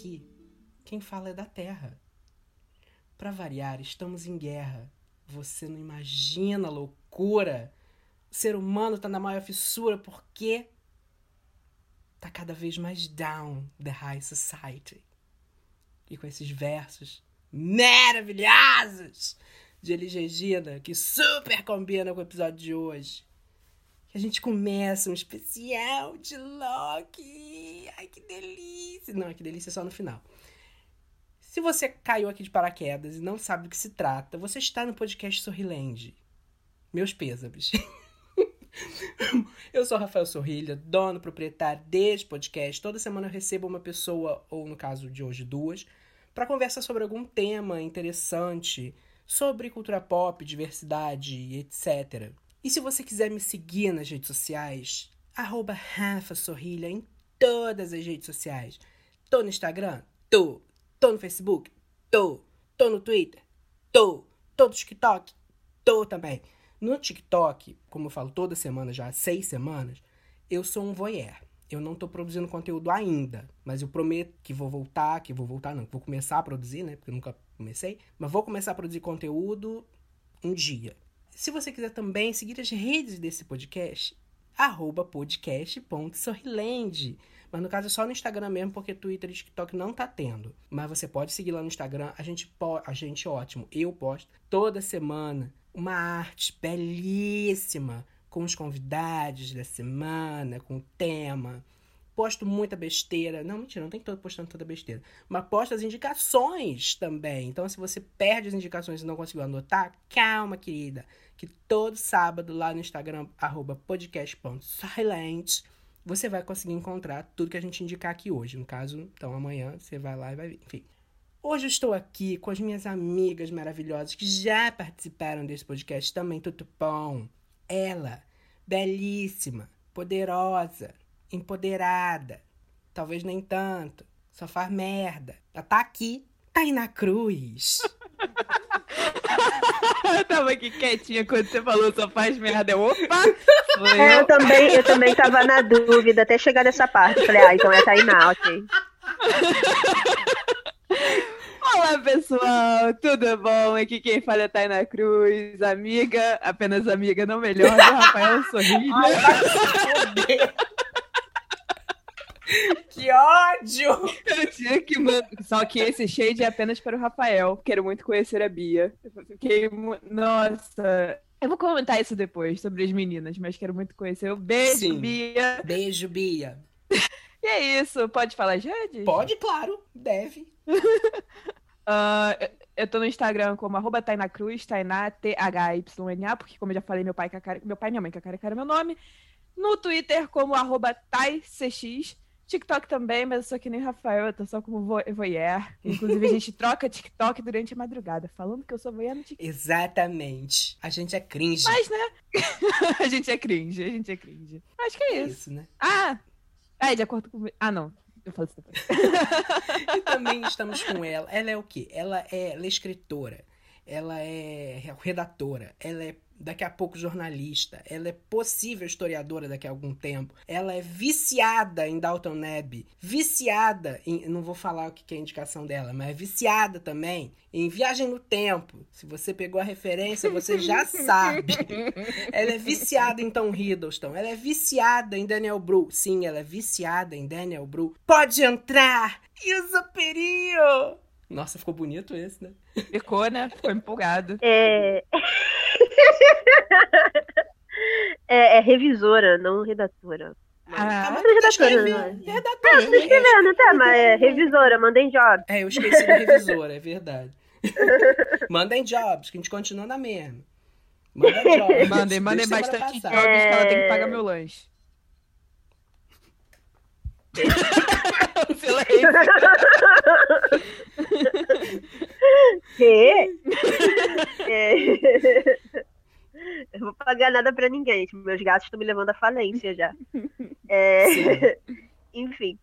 aqui, quem fala é da Terra. Para variar, estamos em guerra. Você não imagina a loucura. O ser humano tá na maior fissura porque tá cada vez mais down the high society. E com esses versos maravilhosos de Elis Regina, que super combina com o episódio de hoje. Que a gente começa um especial de Loki. Ai, que delícia! Não, que delícia só no final. Se você caiu aqui de paraquedas e não sabe do que se trata, você está no podcast Sorriland. Meus pêsames. eu sou Rafael Sorrilha, dono, proprietário deste podcast. Toda semana eu recebo uma pessoa, ou no caso de hoje, duas, para conversar sobre algum tema interessante, sobre cultura pop, diversidade, etc. E se você quiser me seguir nas redes sociais, arroba Rafa Sorrilha em todas as redes sociais. Tô no Instagram? Tô. Tô no Facebook? Tô. Tô no Twitter? Tô. Tô no TikTok? Tô também. No TikTok, como eu falo toda semana já há seis semanas, eu sou um voyeur. Eu não tô produzindo conteúdo ainda, mas eu prometo que vou voltar, que vou voltar não, que vou começar a produzir, né? Porque eu nunca comecei, mas vou começar a produzir conteúdo um dia. Se você quiser também seguir as redes desse podcast, arroba podcast.sorriland. Mas no caso é só no Instagram mesmo, porque Twitter e TikTok não tá tendo. Mas você pode seguir lá no Instagram, a gente, a gente ótimo, eu posto toda semana uma arte belíssima com os convidados da semana, com o tema posto muita besteira. Não, mentira, não tem que estar postando toda besteira. Mas posto as indicações também. Então, se você perde as indicações e não conseguiu anotar, calma, querida. Que todo sábado lá no Instagram, arroba podcast.silent, você vai conseguir encontrar tudo que a gente indicar aqui hoje. No caso, então amanhã você vai lá e vai ver. Enfim. Hoje eu estou aqui com as minhas amigas maravilhosas que já participaram desse podcast também, bom. Ela, belíssima, poderosa, empoderada. Talvez nem tanto. Só faz merda. Ela tá aqui. Tá aí na cruz. eu tava aqui quietinha quando você falou só faz merda. Eu, opa! É, eu. eu. também, eu também tava na dúvida até chegar nessa parte. falei, ah, então é Tainá, ok. Olá, pessoal, tudo bom? Aqui quem fala é Tainá Cruz, amiga, apenas amiga, não melhor, do Rafael Sorrilha. Ai, que ódio! Eu tinha que mandar. Só que esse shade é apenas para o Rafael. Quero muito conhecer a Bia. Eu fiquei. Nossa. Eu vou comentar isso depois sobre as meninas, mas quero muito conhecer. Beijo, Sim. Bia. Beijo, Bia. E é isso. Pode falar, Jade? Pode, claro. Deve. uh, eu tô no Instagram como arroba Tainá Cruz, Tainá, T-H-Y-N-A, porque, como eu já falei, meu pai, meu pai e minha mãe, Cacari, é meu nome. No Twitter como arroba TaiCX. TikTok também, mas eu sou que nem Rafael, eu tô só como voyeur. Inclusive, a gente troca TikTok durante a madrugada, falando que eu sou voyeur no TikTok. Exatamente. A gente é cringe. Mas, né? a gente é cringe, a gente é cringe. Acho que é, é isso. isso né? Ah! É, de acordo com. Ah, não. Eu falo isso depois. e também estamos com ela. Ela é o quê? Ela é, ela é escritora. Ela é redatora. Ela é daqui a pouco jornalista, ela é possível historiadora daqui a algum tempo, ela é viciada em Dalton Neb, viciada em, não vou falar o que é a indicação dela, mas é viciada também em Viagem no Tempo. Se você pegou a referência, você já sabe. Ela é viciada em Tom Hiddleston, ela é viciada em Daniel Bru. Sim, ela é viciada em Daniel Bru. Pode entrar! Isa Perio! Nossa, ficou bonito esse, né? Ficou, né? Ficou empolgado. É... é, é, revisora, não redatora. Ah, mas redatora, não é? Redatora. É, tô escrevendo, tá, mas é revisora, mandem jobs. É, eu esqueci da revisora, é verdade. mandem jobs, que a gente continua na mesma. Manda jobs. Mandem, mandem bastante jobs é... que ela tem que pagar meu lanche. Que? É... Eu vou pagar nada pra ninguém. Tipo, meus gatos estão me levando à falência já. É... Enfim.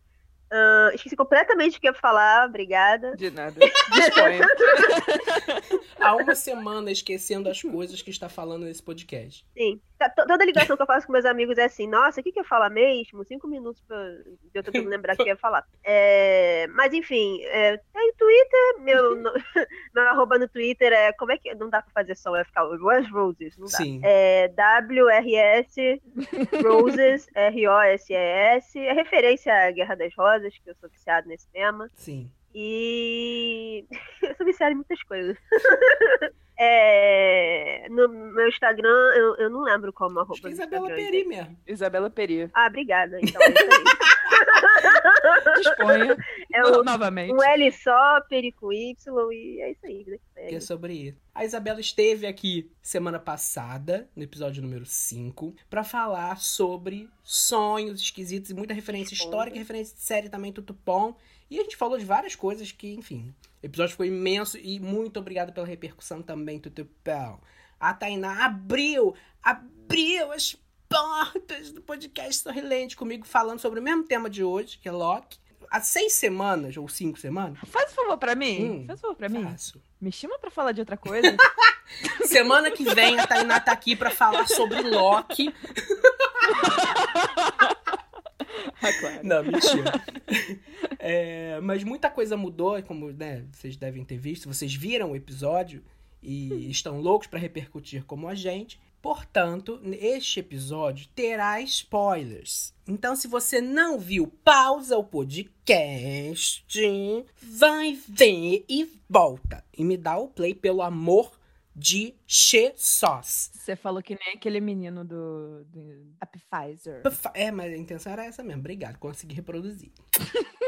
Uh, esqueci completamente o que ia falar, obrigada. De nada. Disponha. há uma semana esquecendo as coisas que está falando nesse podcast. Sim. Tá, to- Toda ligação que eu faço com meus amigos é assim, nossa, o que, que eu falo mesmo? Cinco minutos pra eu tentando lembrar o que eu ia falar. É, mas enfim, é, tem Twitter, meu, no- meu arroba no Twitter é. Como é que. Não dá pra fazer só, vai ficar Rush Roses, não dá. Sim. É WRS Roses, R-O-S-E-S. É referência à Guerra das Rosas, que eu sou viciado nesse tema. Sim. E eu sou viciada em muitas coisas. É, No meu Instagram, eu, eu não lembro como é no Isabela. Peri mesmo. Isabela Peri. Ah, obrigada. Então, é isso aí. Disponha É o- novamente. um L só, Peri com Y, e é isso aí. Né? Que é sobre isso. A Isabela esteve aqui semana passada, no episódio número 5, pra falar sobre sonhos esquisitos e muita referência histórica, e referência de série também, Tutupom. E a gente falou de várias coisas que, enfim, o episódio ficou imenso e muito obrigado pela repercussão também, Tutupom. A Tainá abriu, abriu as portas do podcast Sorrilente comigo falando sobre o mesmo tema de hoje, que é Loki. Há seis semanas, ou cinco semanas, Faz um favor pra mim. Hum, Faz um favor pra mim. faço. Me chama pra falar de outra coisa. Semana que vem a Tainá tá aqui pra falar sobre Loki. ah, claro. Não, mentira. É, mas muita coisa mudou, como né, vocês devem ter visto. Vocês viram o episódio e estão loucos pra repercutir como a gente. Portanto, este episódio terá spoilers. Então, se você não viu, pausa o podcast, vai ver e volta. E me dá o play, pelo amor de Jesus. Você falou que nem aquele menino do, do Happy Pfizer. É, mas a intenção era essa mesmo. Obrigado, consegui reproduzir.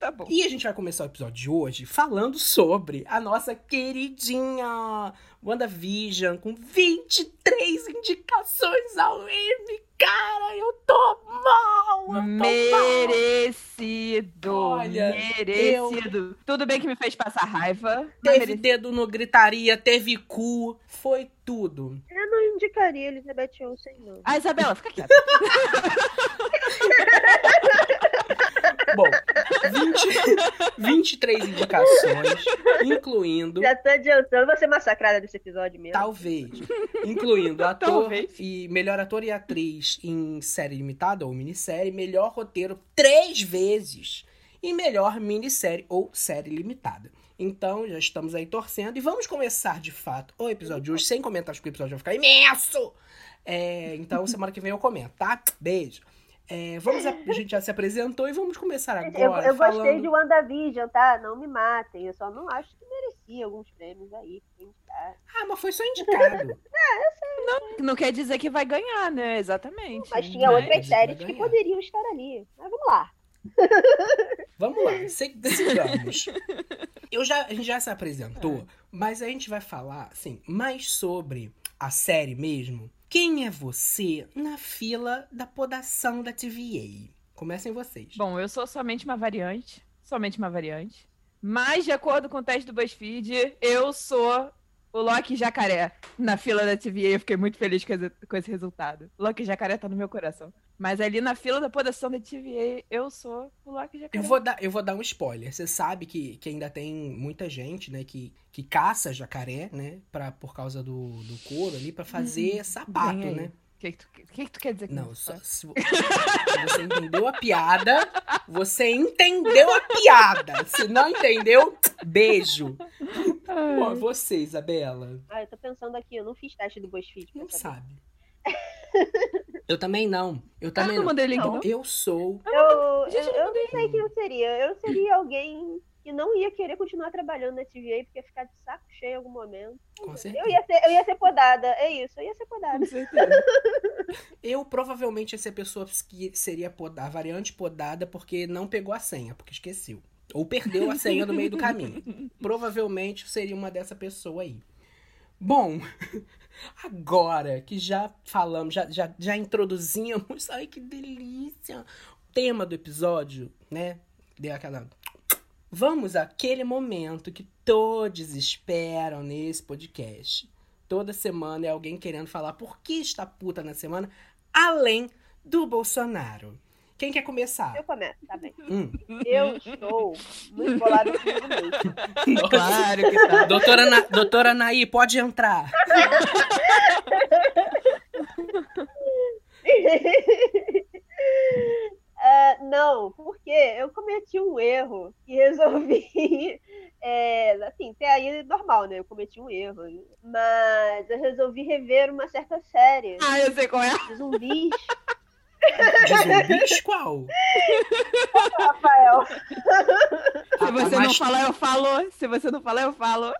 Tá bom. E a gente vai começar o episódio de hoje falando sobre a nossa queridinha WandaVision, com 23 indicações ao Emmy. Cara, eu tô mal! Eu tô mal! Merecido. Olha, merecido. Tudo bem que me fez passar raiva. Teve dedo no gritaria, teve cu, foi tudo. Eu não indicaria Elizabeth Olsen, não. Ah, Isabela, fica quieta. Bom, 20, 23 indicações, incluindo Já tô adiantando, vou ser massacrada desse episódio mesmo. Talvez. Incluindo ator Talvez. e melhor ator e atriz em série limitada ou minissérie, melhor roteiro três vezes e melhor minissérie ou série limitada. Então, já estamos aí torcendo e vamos começar de fato o episódio de hoje, sem comentários, porque o episódio vai ficar imenso! É, então, semana que vem eu comento, tá? Beijo. É, vamos a, a gente já se apresentou e vamos começar eu, agora eu gostei falando... de WandaVision, tá? Não me matem. Eu só não acho que merecia alguns prêmios aí. indicar. Ah, mas foi só indicado. Não quer dizer que vai ganhar, né? Exatamente. Mas tinha outras que séries que ganhar. poderiam estar ali. Mas vamos lá. Vamos lá, se- sigamos. Eu já, a gente já se apresentou, mas a gente vai falar, assim, mais sobre a série mesmo. Quem é você na fila da podação da TVA? Comecem vocês. Bom, eu sou somente uma variante. Somente uma variante. Mas, de acordo com o teste do BuzzFeed, eu sou o Loki Jacaré na fila da TVA. Eu fiquei muito feliz com esse, resultado. Loki Jacaré tá no meu coração. Mas ali na fila da podação da TVA, eu sou o Loki Jacaré. Eu vou, dar, eu vou dar um spoiler. Você sabe que, que ainda tem muita gente, né, que, que caça jacaré, né, pra, por causa do, do couro ali, pra fazer sapato, Vem aí. né? O que, que, tu- que que tu quer dizer com Não, isso? só, se se você entendeu a piada, você entendeu a piada. Se não entendeu, beijo. Ai. Pô, você, Isabela, Ah, eu tô pensando aqui. Eu não fiz teste do BuzzFeed. não saber. sabe. Eu também não. Eu também não não. mandei link, Não. não? Eu sou. Eu, eu, eu eu não sei quem eu seria. Eu seria alguém que não ia querer continuar trabalhando na TVA porque ia ficar de saco cheio em algum momento. Com certeza. Eu ia ser, eu ia ser podada. É isso, eu ia ser podada. Com certeza. Eu provavelmente ia ser a pessoa que seria podada, a variante podada porque não pegou a senha, porque esqueceu. Ou perdeu a senha no meio do caminho. Provavelmente seria uma dessa pessoa aí. Bom, agora que já falamos, já, já, já introduzimos, ai que delícia, o tema do episódio, né? Deu aquela. Vamos àquele momento que todos esperam nesse podcast. Toda semana é alguém querendo falar por que está puta na semana, além do Bolsonaro. Quem quer começar? Eu começo, tá bem. Hum. Eu estou muito bolada comigo mesmo. Claro que tá. Doutora, Na... Doutora Naí, pode entrar. Ah, não, porque eu cometi um erro e resolvi. É, assim, até aí normal, né? Eu cometi um erro. Mas eu resolvi rever uma certa série Ah, eu sei qual é. zumbis. De zumbis, qual? Rafael. Se você não falar, eu falo. Se você não falar, eu falo.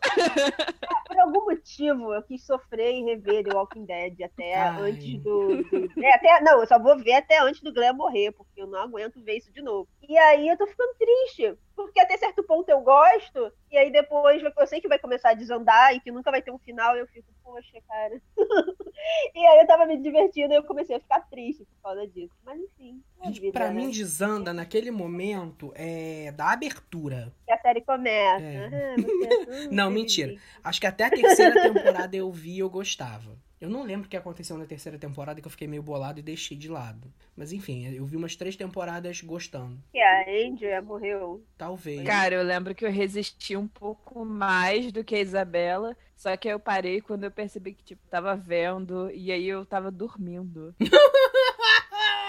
Por algum motivo, eu quis sofrer em rever The Walking Dead até Ai. antes do. do- é, até, não, eu só vou ver até antes do Glenn morrer, porque eu não aguento ver isso de novo. E aí eu tô ficando triste, porque até certo ponto eu gosto, e aí depois eu sei que vai começar a desandar e que nunca vai ter um final, e eu fico, poxa, cara. e aí eu tava me divertindo e eu comecei a ficar triste por causa disso. Mas enfim, é Gente, vida, pra né? mim, desanda naquele momento é da abertura. Que a série começa. É. Ah, você- hum, Não, mentira. Acho que até a terceira temporada eu vi e eu gostava. Eu não lembro o que aconteceu na terceira temporada que eu fiquei meio bolado e deixei de lado. Mas enfim, eu vi umas três temporadas gostando. Que a Angel morreu. Talvez. Cara, eu lembro que eu resisti um pouco mais do que a Isabela. Só que aí eu parei quando eu percebi que, tipo, tava vendo e aí eu tava dormindo.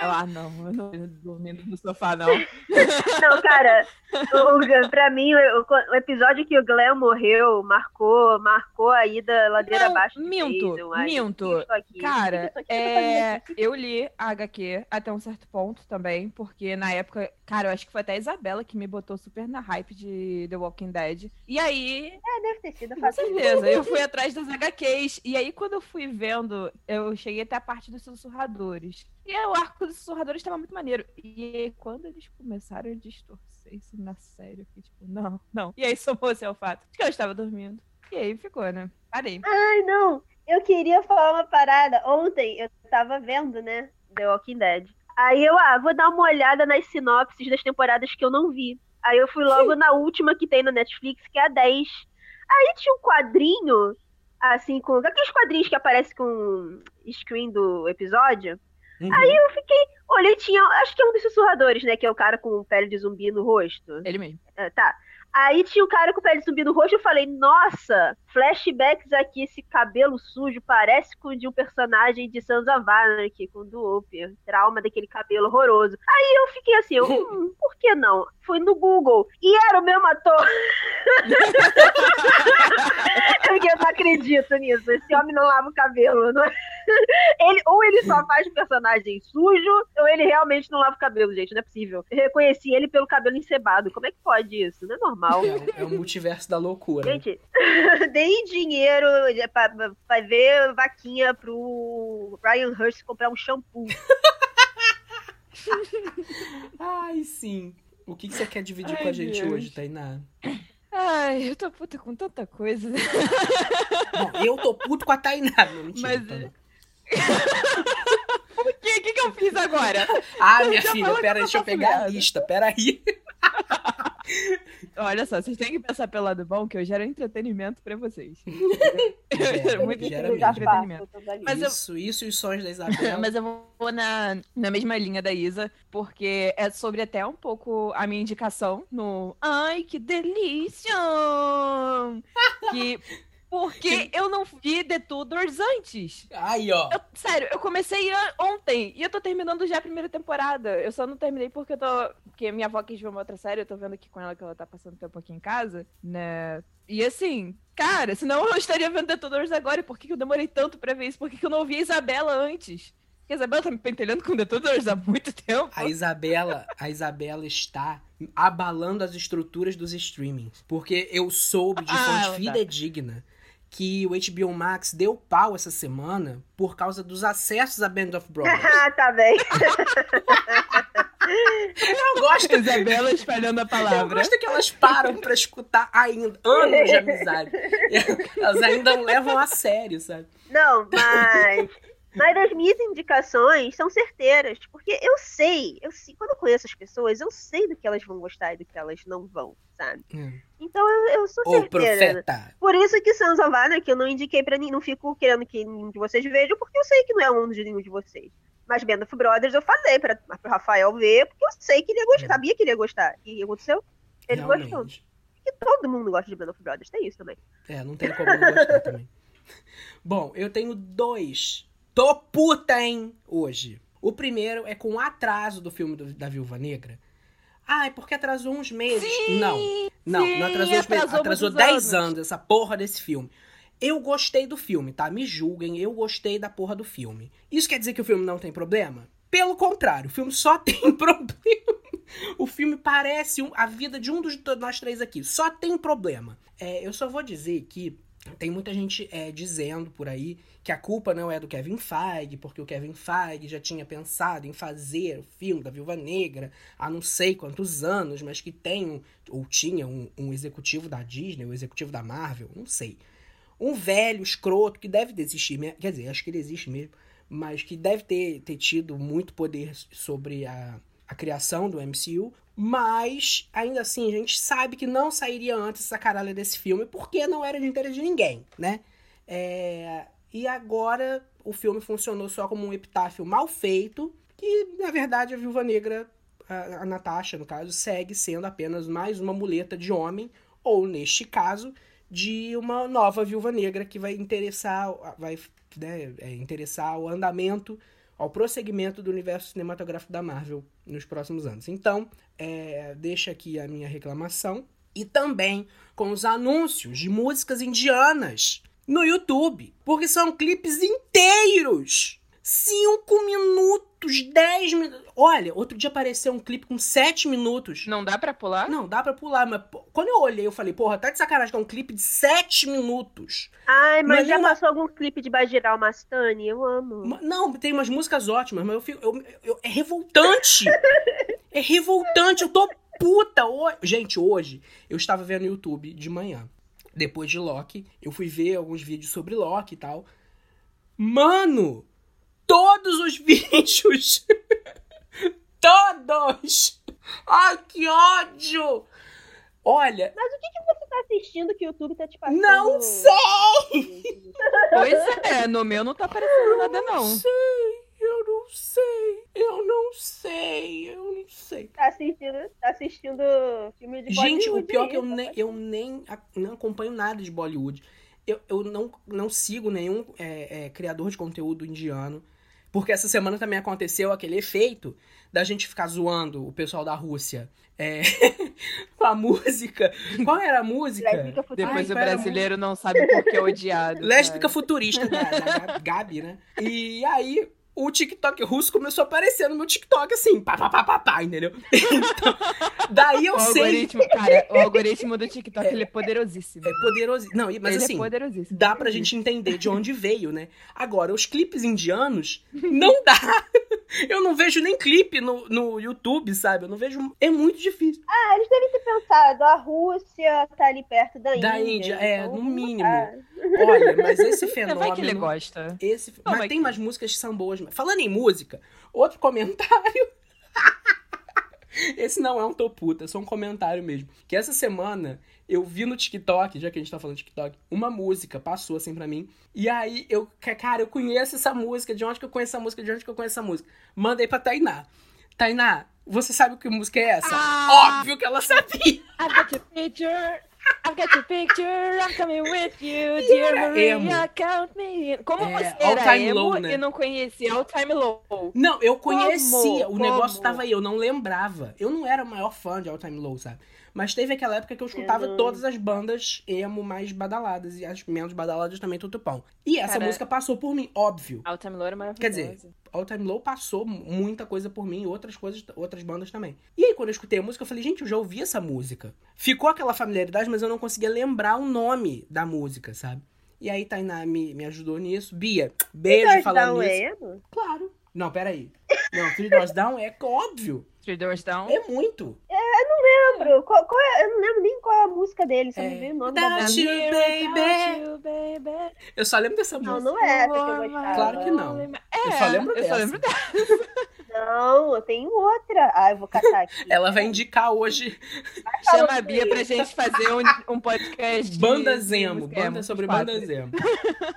Eu, ah, não, eu não dormindo no sofá, não. Não, cara, o, pra mim, o, o episódio que o Glenn morreu marcou, marcou a ida ladeira Não, abaixo minto, Jason. Isso minto. aqui, Cara, isso aqui é, eu li a HQ até um certo ponto também, porque na época, cara, eu acho que foi até a Isabela que me botou super na hype de The Walking Dead. E aí, É, deve ter sido com fácil. certeza, eu fui atrás das HQs. E aí, quando eu fui vendo, eu cheguei até a parte dos sussurradores. E o arco dos sussurradores estava muito maneiro. E quando eles começaram a distorcer isso na série, eu fiquei tipo, não, não. E aí, somou-se ao fato de que eu estava dormindo. E aí, ficou, né? Parei. Ai, não. Eu queria falar uma parada. Ontem eu tava vendo, né, The Walking Dead. Aí eu, ah, vou dar uma olhada nas sinopses das temporadas que eu não vi. Aí eu fui logo na última que tem no Netflix, que é a 10. Aí tinha um quadrinho, assim, com. Aqueles quadrinhos que aparecem com screen do episódio. Uhum. Aí eu fiquei. Olhei, tinha. Acho que é um dos sussurradores, né? Que é o cara com pele de zumbi no rosto. Ele mesmo. É, tá. Aí tinha o cara com pele de zumbi no rosto. Eu falei, nossa, flashbacks aqui, esse cabelo sujo parece com o de um personagem de Sons of Anarchy, com o do Oper. Trauma daquele cabelo horroroso. Aí eu fiquei assim, eu, hum, por que não? Fui no Google e era o mesmo ator. eu não acredito nisso. Esse homem não lava o cabelo. Não é? ele, ou ele só faz personagem sujo, ou ele realmente não lava o cabelo, gente. Não é possível. Eu reconheci ele pelo cabelo encebado. Como é que pode isso? Não é normal. É, o- é o multiverso da loucura. Gente, deem dinheiro pra, pra- ver vaquinha pro Ryan Hurst comprar um shampoo. Ai, sim. O que, que você quer dividir Ai, com a gente Deus. hoje, Tainá? Ai, eu tô puta com tanta coisa. Bom, eu tô puto com a Tainá. Não, mentira, Mas- não. O que, que, que eu fiz agora? Ah, minha filha, pera, deixa eu pegar a lista, pera aí. Olha só, vocês têm que pensar pelo lado bom que eu gero entretenimento pra vocês. Gera, Muito gera Eu mesmo. já faço, entretenimento. eu. Mas eu- Isso, isso e os sonhos da Isabela. Mas eu vou na, na mesma linha da Isa, porque é sobre até um pouco a minha indicação no Ai, que delícia! que, porque eu não vi The Tudors antes. Aí, ó. Eu- sério, eu comecei ontem e eu tô terminando já a primeira temporada. Eu só não terminei porque eu tô. Porque minha avó quis ver uma outra série, eu tô vendo aqui com ela que ela tá passando tempo aqui em casa, né? E assim, cara, senão eu estaria vendo The Tudors agora. E por que que eu demorei tanto pra ver isso? Por que que eu não ouvi a Isabela antes? Porque a Isabela tá me pentelhando com The Tudors há muito tempo. A Isabela, a Isabela está abalando as estruturas dos streamings. Porque eu soube de Ah, fonte ela tá. Que o HBO Max deu pau essa semana por causa dos acessos a Band of Brothers. Ah, tá bem. Eu gosto, Isabela espalhando a eu palavra. gosto que elas param pra escutar ainda. Anos de amizade. Elas ainda não levam a sério, sabe? Não, mas. Mas as minhas indicações são certeiras, porque eu sei, eu sei, quando eu conheço as pessoas, eu sei do que elas vão gostar e do que elas não vão, sabe? Então eu, eu sou certeira. profeta. Por isso que Sons of Anarchy eu não indiquei pra ninguém, não fico querendo que nenhum de vocês vejam, porque eu sei que não é um de nenhum de vocês. Mas Band of Brothers eu falei pra, pro Rafael ver, porque eu sei que ele ia gostar, sabia que ele ia gostar. E o que aconteceu? Ele gostou. Realmente. E todo mundo gosta de Band of Brothers, tem isso também. É, não tem como não gostar também. Bom, eu tenho dois. Tô puta, hein, hoje. O primeiro é com o atraso do filme do- da Viúva Negra. Ai, porque atrasou uns meses. não, não, sim, não atrasou uns meses. atrasou Atrasou muitos 10 anos. anos essa porra desse filme. Eu gostei do filme, tá? Me julguem, eu gostei da porra do filme. Isso quer dizer que o filme não tem problema? Pelo contrário, o filme só tem problema. O filme parece um- a vida de um dos de nós três aqui. Só tem problema. É, eu só vou dizer que tem muita gente é, dizendo por aí que a culpa não é do Kevin Feige, porque o Kevin Feige já tinha pensado em fazer o filme da Viúva Negra há não sei quantos anos, mas que tem, ou tinha um, um executivo da Disney, um executivo da Marvel, não sei. Um velho escroto que deve desistir, quer dizer, acho que ele existe mesmo, mas que deve ter, ter tido muito poder sobre a, a criação do MCU, mas ainda assim a gente sabe que não sairia antes essa caralha desse filme porque não era de interesse de ninguém, né? É, e agora o filme funcionou só como um epitáfio mal feito, que na verdade a Viúva Negra, a, a Natasha no caso, segue sendo apenas mais uma muleta de homem, ou neste caso, de uma nova Viúva Negra que vai interessar, vai né, é, interessar o andamento ao prosseguimento do universo cinematográfico da Marvel nos próximos anos. Então, é, deixa aqui a minha reclamação. E também com os anúncios de músicas indianas no YouTube. Porque são clipes inteiros. 5 minutos, 10 minutos. Olha, outro dia apareceu um clipe com 7 minutos. Não dá pra pular? Não, dá pra pular, mas pô, quando eu olhei, eu falei, porra, tá de sacanagem, que é um clipe de 7 minutos. Ai, mas Mas já uma- passou algum clipe de Bajiral Mastani? Eu amo. Ma- Não, tem umas músicas ótimas, mas eu fico. eu- eu- é revoltante! é revoltante, eu tô puta! ho- Gente, hoje eu estava vendo YouTube de manhã. Depois de Loki, eu fui ver alguns vídeos sobre Loki e tal. Mano! Todos os vídeos! todos! Ai, que ódio! Olha, Mas o que, que você tá assistindo que o YouTube tá te passando? não sei! Pois é, no meu não tá aparecendo nada, não. sei, eu não sei, eu não sei, eu não sei. Tá assistindo, tá assistindo filme de Gente, o Bollywood pior é que eu tá nem, eu nem não acompanho nada de Bollywood. Eu, eu não, não sigo nenhum é, é, criador de conteúdo indiano. Porque essa semana também aconteceu aquele efeito da gente ficar zoando o pessoal da Rússia é, com a música. Qual era a música? Lésbica futurista. Depois Ai, o brasileiro não sabe por que é odiado. Lésbica cara. futurista da, da Gabi, né? E aí o TikTok russo começou a aparecer no meu TikTok assim, pá, pá, pá, pá, pá, entendeu? Então, daí eu O sei. algoritmo, cara, o algoritmo do TikTok, ele é poderosíssimo. É poderoso. Não, mas ele assim, é poderosíssimo. dá pra gente entender de onde veio, né? Agora, os clipes indianos, não dá. Eu não vejo nem clipe no, no YouTube, sabe? Eu não vejo. É muito difícil. Ah, eles devem ter pensado, a Rússia tá ali perto da, Da Índia. Índia, é, então no mínimo. Olha, mas esse É, vai que ele fenômeno. gosta. Esse, Não, mas mas tem que- umas músicas que são boas. Falando em música, outro comentário. Esse não é um toputa, é só um comentário mesmo. Que essa semana eu vi no TikTok, já que a gente tá falando de TikTok, uma música passou assim pra mim. E aí eu, ca- cara, eu conheço essa música, de onde que eu conheço essa música, de onde que eu conheço essa música. Mandei pra Tainá. Tainá, você sabe que música é essa? Ah! Óbvio que ela sabia. I've got your picture. I've got your picture, I'm coming with you, dear Maria, emo. count me in. Como É, você era emo Low, né? e não conhecia All Time Low? Não, eu conhecia, o Como? negócio Como? tava aí, eu não lembrava. Eu não era o maior fã de All Time Low, sabe? Mas teve aquela época que eu escutava não- todas as bandas emo mais badaladas e as menos badaladas também tutupão. E essa Cara- música passou por mim, óbvio. All Time Low era maravilhoso. Quer dizer, All Time Low passou muita coisa por mim outras coisas, outras bandas também. E aí, quando eu escutei a música, eu falei, gente, eu já ouvi essa música. Ficou aquela familiaridade, mas eu não conseguia lembrar o nome da música, sabe? E aí, Tainá me, me ajudou nisso. Bia, beijo falando nisso. emo? Claro. Não, peraí. Não, Three Doors Down é óbvio. Three Doors Down. É muito. Lembro. Qual, qual é? Eu não lembro nem qual é a música dele, só É. me o nome da you, baby. you, baby. Eu só lembro dessa Não, música. não é essa que eu gostava. Claro que não. É, Eu só lembro eu só dessa. lembro dessa. Não, eu tenho outra. Ah, eu vou catar aqui. Ela vai indicar hoje Chama a Bia pra gente fazer um, um podcast de Banda Zemo. música Banda sobre. Banda Zemo.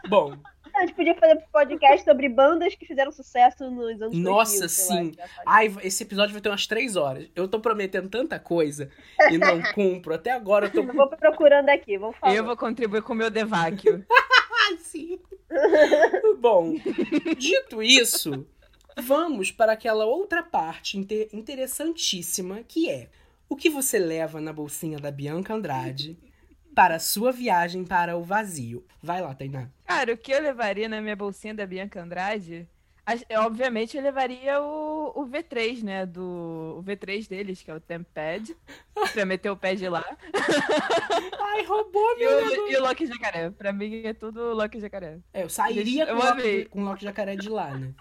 Bom, A gente podia fazer podcast sobre bandas que fizeram sucesso nos anos Nossa, 2000, sei lá, sim. Ai, esse episódio vai ter umas três horas. Eu tô prometendo tanta coisa e não cumpro. Até agora eu tô. Eu vou procurando aqui, vou falar. Eu vou contribuir com o meu deváquio. Sim. Bom, dito isso, vamos para aquela outra parte inte- interessantíssima que é o que você leva na bolsinha da Bianca Andrade para a sua viagem para o vazio. Vai lá, Tainá. Cara, o que eu levaria na minha bolsinha da Bianca Andrade? Obviamente eu levaria o, o V3, né? Do, o V3 deles, que é o Tempad. Pra meter o pé de lá. Ai, roubou E meu negócio. o, e o Loki Jacaré. Pra mim é tudo Loki Jacaré. É, eu sairia Eu com. Loki- com o Loki Jacaré de lá, né?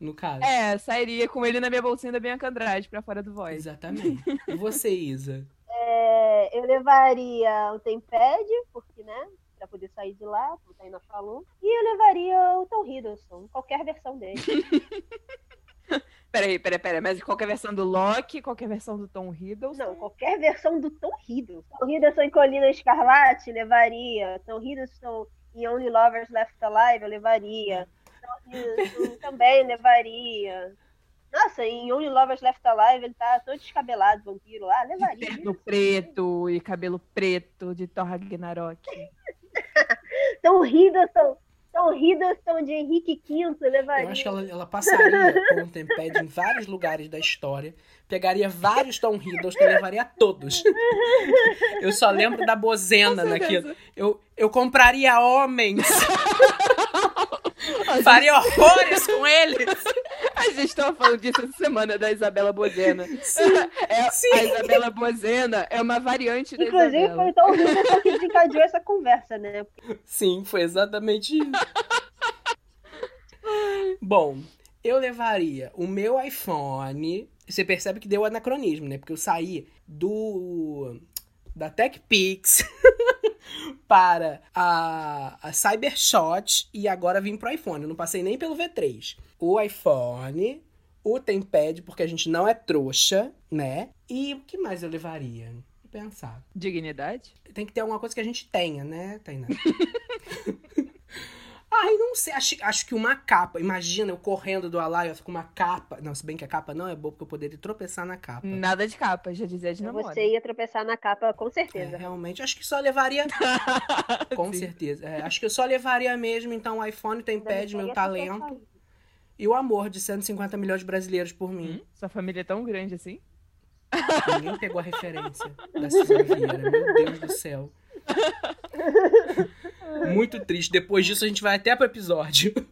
No caso. É, sairia com ele na minha bolsinha da Bianca Andrade, pra fora do Void. Exatamente. E você, Isa? É, eu levaria o Tempad, porque, né? Pra poder sair de lá, como a Taina falou. E eu levaria o Tom Hiddleston, qualquer versão dele. Peraí, peraí, peraí. Mas qualquer versão do Loki, qualquer versão do Tom Hiddleston. Não, qualquer versão do Tom Hiddleston. Tom Hiddleston em Colina Escarlate, levaria. Tom Hiddleston em Only Lovers Left Alive, eu levaria. Tom Hiddleston também levaria. Nossa, em Only Lovers Left Alive ele tá todo descabelado, vampiro lá, levaria. Terno preto e cabelo preto de Thor Ragnarok. Tom Hiddleston, Tom Hiddleston de Henrique V, levaria. Eu acho que ela, ela passaria com o Tempad em vários lugares da história, pegaria vários Tom Hiddleston e levaria todos. Eu só lembro da Bozena naquilo. Eu, eu compraria homens. Faria horrores com eles. A gente estava falando disso essa semana da Isabela Bozena. É, sim. A Isabela Bozena é uma variante da Inclusive Isabela. foi o Tom Hiddleston que desencadeou essa conversa, né? Sim, foi exatamente isso. Bom, eu levaria o meu iPhone. Você percebe que deu anacronismo, né? Porque eu saí do. da TechPix para a, a Cybershot e agora vim pro iPhone. Eu não passei nem pelo V3. O iPhone, o Tempad, porque a gente não é trouxa, né? E o que mais eu levaria? Vou pensar. Dignidade? Tem que ter alguma coisa que a gente tenha, né, Tainá? Ai, não sei. Acho, acho que uma capa. Imagina eu correndo do Alliance com uma capa. Não, se bem que a capa não é boa, porque eu poderia tropeçar na capa. Nada de capa, já dizia de namoro. Você ia tropeçar na capa com É, certeza. realmente, acho que só levaria. Com Sim. certeza. É, acho que eu só levaria mesmo, então, o iPhone, o Tempad, meu talento e o amor de 150 milhões de brasileiros por mim. Hum? Sua família é tão grande assim? Ninguém pegou a referência da Suzana Vieira. Meu Deus do céu. Muito triste. Depois disso, a gente vai até pro episódio.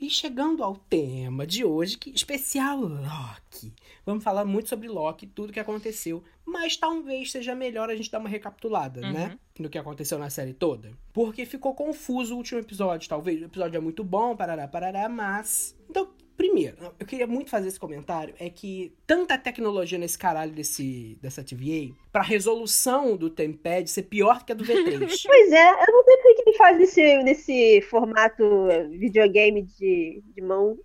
E chegando ao tema de hoje, que especial Loki. Vamos falar muito sobre Loki, tudo que aconteceu. Mas talvez seja melhor a gente dar uma recapitulada, Uhum. né? Do que aconteceu na série toda. Porque ficou confuso o último episódio. Talvez o episódio é muito bom, parará, parará, mas. Então, primeiro, eu queria muito fazer esse comentário. É que tanta tecnologia nesse caralho desse, dessa TVA, pra resolução do Tempad ser pior que a do V3. Pois é, eu não sei por que ele faz nesse, nesse formato videogame de, de mão.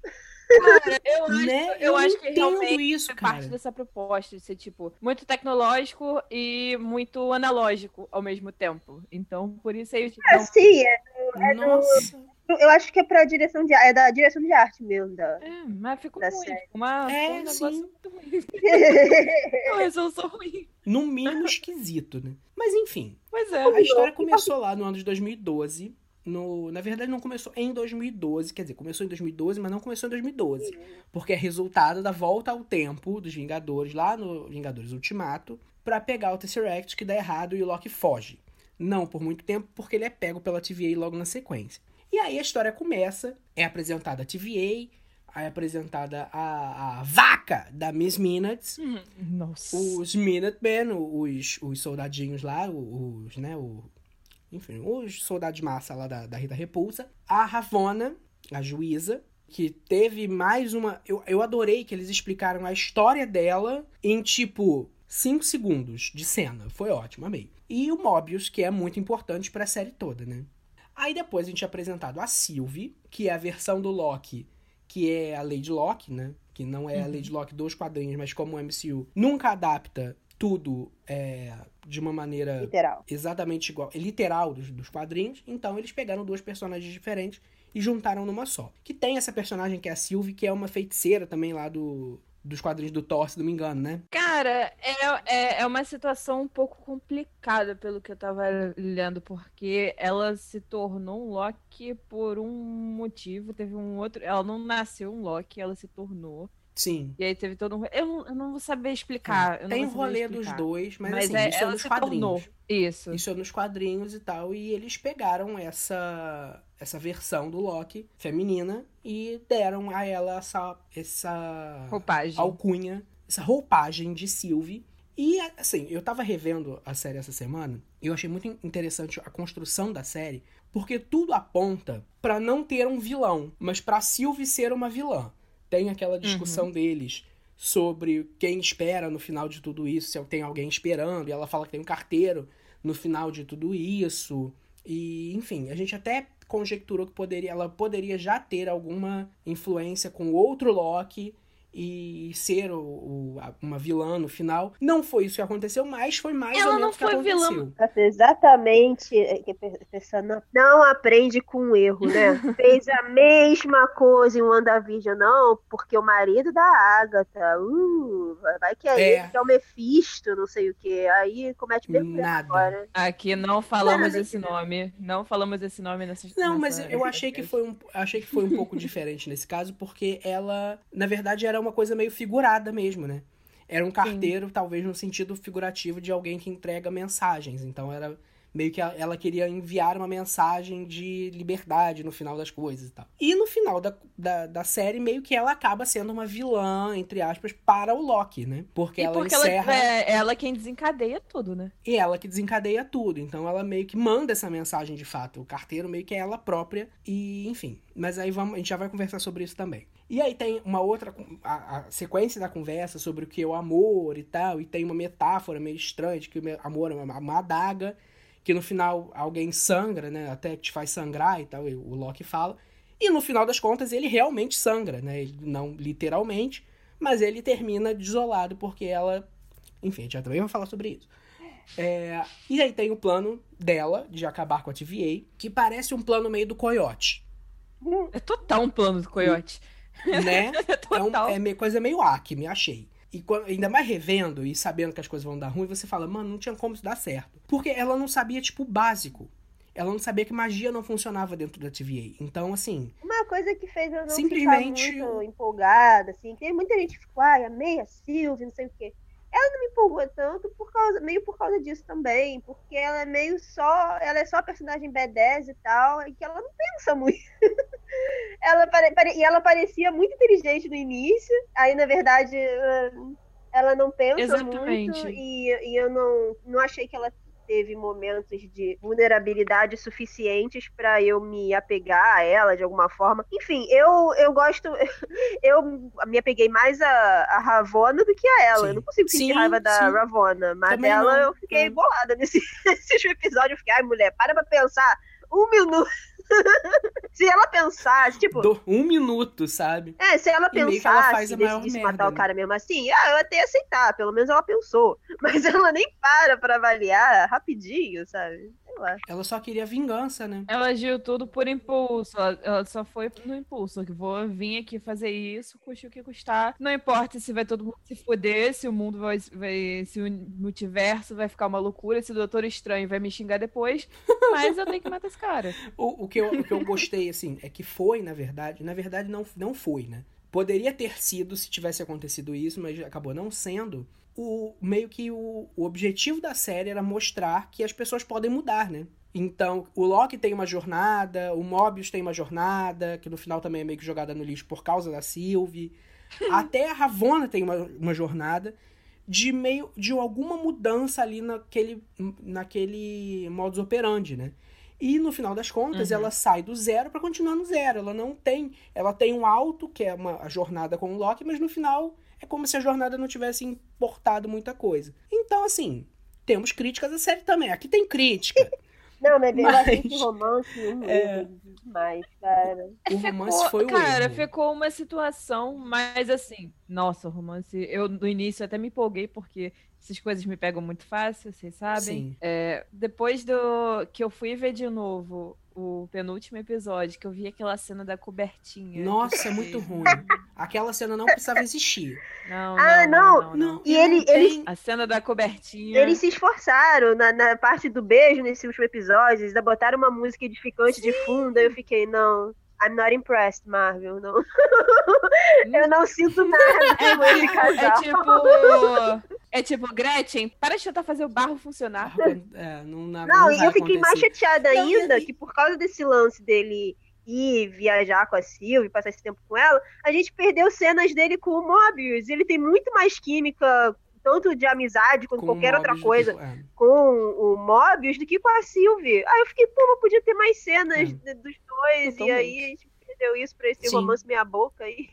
Cara, eu acho, né? eu acho não que realmente isso, é cara. parte dessa proposta de ser, tipo, muito tecnológico e muito analógico ao mesmo tempo. Então, por isso aí... Ah, Não, sim, é- Nossa. Eu acho que é pra direção de é da direção de arte mesmo. Da... é, mas ficou Da ruim. série. Uma, É, um negócio sim. muito ruim. Uma resolução ruim. No mínimo esquisito, né? Mas enfim, Pois é. a história começou lá no ano de 2012. No, na verdade, não começou em 2012, quer dizer, começou em 2012, mas não começou em 2012. Porque é resultado da volta ao tempo dos Vingadores, lá no Vingadores Ultimato, pra pegar o Tesseract que dá errado e o Loki foge. Não por muito tempo, porque ele é pego pela TVA logo na sequência. E aí a história começa, é apresentada a TVA, é apresentada a, a vaca da Miss Minutes, Nossa. os Minutemen, os, os soldadinhos lá, os, né, o, enfim, os soldados de massa lá da, da Rita Repulsa, a Ravonna, a juíza, que teve mais uma... Eu, eu adorei que eles explicaram a história dela em, tipo, 5 segundos de cena. Foi ótimo, amei. E o Mobius, que é muito importante pra série toda, né? Aí depois a gente é apresentado a Sylvie, que é a versão do Loki, que é a Lady Locke, né? Que não é a Lady Locke dos quadrinhos, mas como o MCU nunca adapta tudo é, de uma maneira Literal. exatamente igual, literal dos, dos quadrinhos. Então eles pegaram duas personagens diferentes e juntaram numa só. Que tem essa personagem que é a Sylvie, que é uma feiticeira também lá do, dos quadrinhos do Thor, se não me engano, né? Cara, é, é, é uma situação um pouco complicada pelo que eu tava lendo, porque ela se tornou um Loki por um motivo, teve um outro. Ela não nasceu um Loki, ela se tornou. Sim. E aí teve todo um. Eu, não- eu não vou saber explicar. Tem saber rolê dos explicar. dois, mas, Mas assim, é, isso é nos quadrinhos. tornou. Isso. Isso é nos quadrinhos e tal. E eles pegaram essa, essa versão do Loki feminina e deram a ela essa, essa Roupagem. alcunha, essa roupagem de Sylvie. E, assim, eu tava revendo a série essa semana e eu achei muito interessante a construção da série, porque tudo aponta pra não ter um vilão, mas pra Sylvie ser uma vilã. Tem aquela discussão deles sobre quem espera no final de tudo isso, se tem alguém esperando, e ela fala que tem um carteiro no final de tudo isso. E, enfim, a gente até conjecturou que poderia, ela poderia já ter alguma influência com outro Loki e ser o, o- a- uma vilã no final. Não foi isso que aconteceu, mas foi mais Ela ou não menos o que foi vilã. aconteceu. Nossa, Exatamente. é A pessoa não, não aprende com o erro, né? Fez a mesma coisa em WandaVision, não, porque o marido da Agatha, uh, vai que é, É. ele que é o Mephisto, não sei o que. Aí comete mesmo Nada. agora. Aqui não falamos Nada, esse nome. Não falamos esse nome nessa Não, mas eu achei que foi um, achei que foi um pouco diferente nesse caso, porque ela, na verdade, era uma coisa meio figurada mesmo, né? Era um carteiro, talvez no sentido figurativo de alguém que entrega mensagens. Então era meio que ela queria enviar uma mensagem de liberdade no final das coisas e tal. E no final da, da, da série, meio que ela acaba sendo uma vilã, entre aspas, para o Loki, né? Porque E ela porque encerra. ela, é ela quem desencadeia tudo, né? E ela que desencadeia tudo. Então ela meio que manda essa mensagem de fato. O carteiro meio que é ela própria. E, enfim. Mas aí vamos, a gente já vai conversar sobre isso também. E aí tem uma outra. A, a sequência da conversa sobre o que é o amor e tal. E tem uma metáfora meio estranha de que o amor é uma, uma adaga. Que no final alguém sangra, né? Até te faz sangrar e tal. e o Loki fala. E no final das contas ele realmente sangra, né? Ele, não literalmente. Mas ele termina desolado porque ela. Enfim, já também vai falar sobre isso. É, e aí tem o plano dela de acabar com a TVA, que parece um plano meio do coiote, É total um plano do coiote. né? É É, um, total. é meio- coisa meio Acme, achei. E quando- ainda mais revendo e sabendo que as coisas vão dar ruim, você fala, mano, não tinha como isso dar certo. Porque ela não sabia, tipo, o básico. Ela não sabia que magia não funcionava dentro da TVA. Então, assim, Uma coisa que fez eu não Simplesmente- ficar muito empolgada, assim, que muita gente ficou, ai, amei a Sylvie, não sei o quê. Ela não me empolgou tanto por causa, meio por causa disso também, porque ela é meio só, ela é só a personagem B10 e tal, e que ela não pensa muito. ela pare- pare- e ela parecia muito inteligente no início, aí na verdade ela- ela não pensa Exatamente. muito e, e eu não, não achei que ela teve momentos de vulnerabilidade suficientes pra eu me apegar a ela de alguma forma. Enfim, eu, eu gosto. Eu me apeguei mais a, a Ravona do que a ela. Sim. Eu não consigo sentir Sim, raiva da sim. Ravona, mas Também dela não. eu fiquei É. bolada nesse, nesse episódio. Eu fiquei, ai, mulher, para pra pensar. Um minuto. se ela pensasse, tipo, do- um minuto, sabe? é, se ela E meio que ela pensasse faz a maior merda, matar o né? cara mesmo assim, ah, eu até ia aceitar, pelo menos ela pensou. Mas ela nem para pra avaliar rapidinho, sabe? Sei lá. Ela só queria vingança, né? Ela agiu tudo por impulso. Ela, ela só foi no impulso. Que vou vir aqui fazer isso, custe o que custar. Não importa se vai todo mundo se fuder, se o mundo vai, vai. Se o multiverso vai ficar uma loucura, se o Doutor Estranho vai me xingar depois. Mas eu tenho que matar esse cara. O, o, que eu, o que eu gostei, assim, é que foi, na verdade, na verdade não, não foi, né? Poderia ter sido se tivesse acontecido isso, mas acabou não sendo. O, meio que o, o objetivo da série era mostrar que as pessoas podem mudar, né? Então, o Loki tem uma jornada, o Mobius tem uma jornada, que no final também é meio que jogada no lixo por causa da Sylvie. Até a Ravonna tem uma, uma jornada de meio de alguma mudança ali naquele, naquele modus operandi, né? E no final das contas, Uhum. ela sai do zero pra continuar no zero. Ela não tem. Ela tem um alto, que é uma, a jornada com o Loki, mas no final é como se a jornada não tivesse importado muita coisa. Então, assim, temos críticas à série também. Aqui tem crítica. Não, mas eu Mas- esse romance um É. demais, cara. O romance Ficou- foi o Cara, erro. ficou uma situação, mas assim, nossa, o romance. Eu no início até me empolguei, porque essas coisas me pegam muito fácil, vocês sabem. Sim. É, depois do que eu fui ver de novo o penúltimo episódio, que eu vi aquela cena da cobertinha. Nossa, é muito ruim. Aquela cena não precisava existir. Não, Ah, não, não. não, não. E ele- ele- A cena da cobertinha. Eles se esforçaram na, na parte do beijo nesse último episódio, eles ainda botaram uma música edificante de fundo, aí eu fiquei, não, I'm not impressed, Marvel, não. eu não sinto nada É tipo, casal. é tipo. É tipo, Gretchen, para de tentar fazer o barro funcionar. É, não, não, Não, e eu fiquei mais acontecer. chateada Não, e ainda que por causa desse lance dele ir viajar com a Sylvie, passar esse tempo com ela, a gente perdeu cenas dele com o Mobius. Ele tem muito mais química, tanto de amizade quanto Com qualquer outra coisa, que- é. com o Mobius do que com a Sylvie. Aí eu fiquei, pô, mas podia ter mais cenas É. dos dois, e Totalmente. aí a gente perdeu isso pra esse Sim. romance meia boca aí.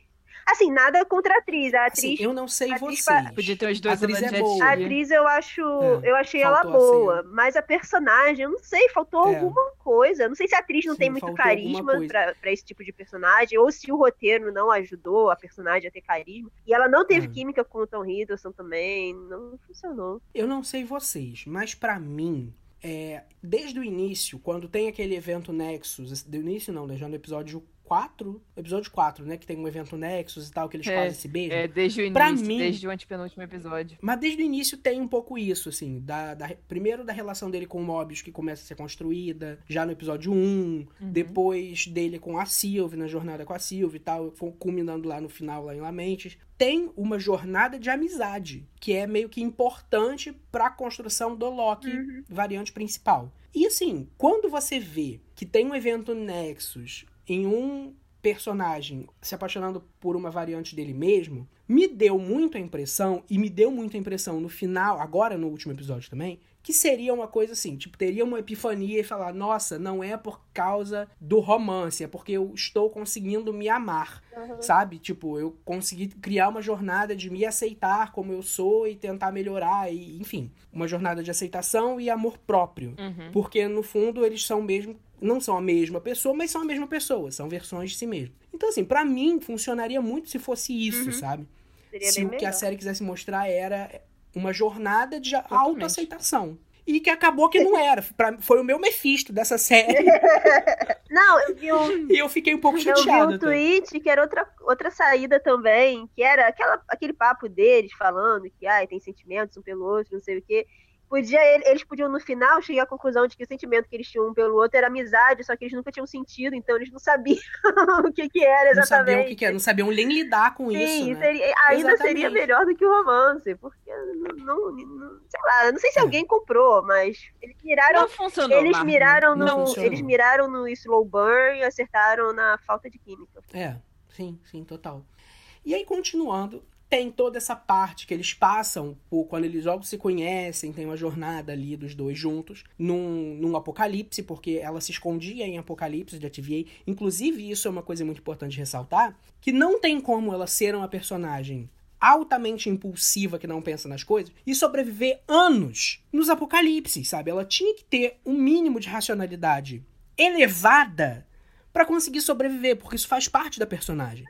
Assim, nada contra a atriz. A Assim, atriz eu não sei vocês. pa- Podia ter os dois A atriz é boa. A atriz eu acho. É, eu achei ela faltou a boa. Mas a personagem, eu não sei, faltou É. alguma coisa. Eu não sei se a atriz não Sim, tem muito carisma pra esse tipo de personagem, ou se o roteiro não ajudou a personagem a ter carisma. E ela não teve É. química com o Tom Hiddleston também. Não funcionou. Eu não sei vocês, mas pra mim, é, desde o início, quando tem aquele evento Nexus, do início não, né, já no episódio 4, episódio 4, né, que tem um evento Nexus e tal, que eles É, fazem esse beijo. É, desde o Pra início, mim- desde o antepenúltimo episódio. Mas desde o início tem um pouco isso, assim, da, da- primeiro da relação dele com o Mobius, que começa a ser construída, já no episódio 1, Uhum. depois dele com a Sylvie, na jornada com a Sylvie e tal, culminando lá no final, lá em Lamentes. Tem uma jornada de amizade, que é meio que importante pra construção do Loki, Uhum. variante principal. E assim, quando você vê que tem um evento Nexus em um personagem se apaixonando por uma variante dele mesmo, me deu muito a impressão, e me deu muita impressão no final, agora no último episódio também, que seria uma coisa assim, tipo, teria uma epifania e falar, nossa, não é por causa do romance, é porque eu estou conseguindo me amar, sabe? Tipo, eu consegui criar uma jornada de me aceitar como eu sou e tentar melhorar, e enfim, uma jornada de aceitação e amor próprio. Uhum. Porque no fundo eles são mesmo. Não são a mesma pessoa, mas são a mesma pessoa. São versões de si mesmo. Então, assim, pra mim funcionaria muito se fosse isso, Uhum. sabe? Seria se o que a melhor. série quisesse mostrar era uma jornada de autoaceitação. E que acabou que não era. Pra- foi o meu Mephisto dessa série. Não, eu vi um, e eu fiquei um pouco Eu vi um até. tweet que era outra, outra saída também, que era aquela, aquele papo deles falando que ai, tem sentimentos um pelo outro, não sei o quê. Podia, ele- eles podiam no final chegar à conclusão de que o sentimento que eles tinham um pelo outro era amizade, só que eles nunca tinham sentido, então eles não sabiam o que, que era Não sabiam exatamente. o que, que era, não sabiam nem lidar com Sim, isso, né? seria- ainda seria Exatamente. melhor do que o romance, porque não, não- não- sei lá, não sei se É. alguém comprou, mas eles miraram Não funcionou. eles Marvel. miraram no funcionou. eles miraram no slow burn e acertaram na falta de química. É, sim, sim, total. E aí, continuando, tem toda essa parte que eles passam por quando eles logo se conhecem, tem uma jornada ali dos dois juntos, num, num apocalipse, porque ela se escondia em apocalipse de TVA. Inclusive, isso é uma coisa muito importante ressaltar, que não tem como ela ser uma personagem altamente impulsiva que não pensa nas coisas e sobreviver anos nos apocalipses, sabe? Ela tinha que ter um mínimo de racionalidade elevada pra conseguir sobreviver, porque isso faz parte da personagem.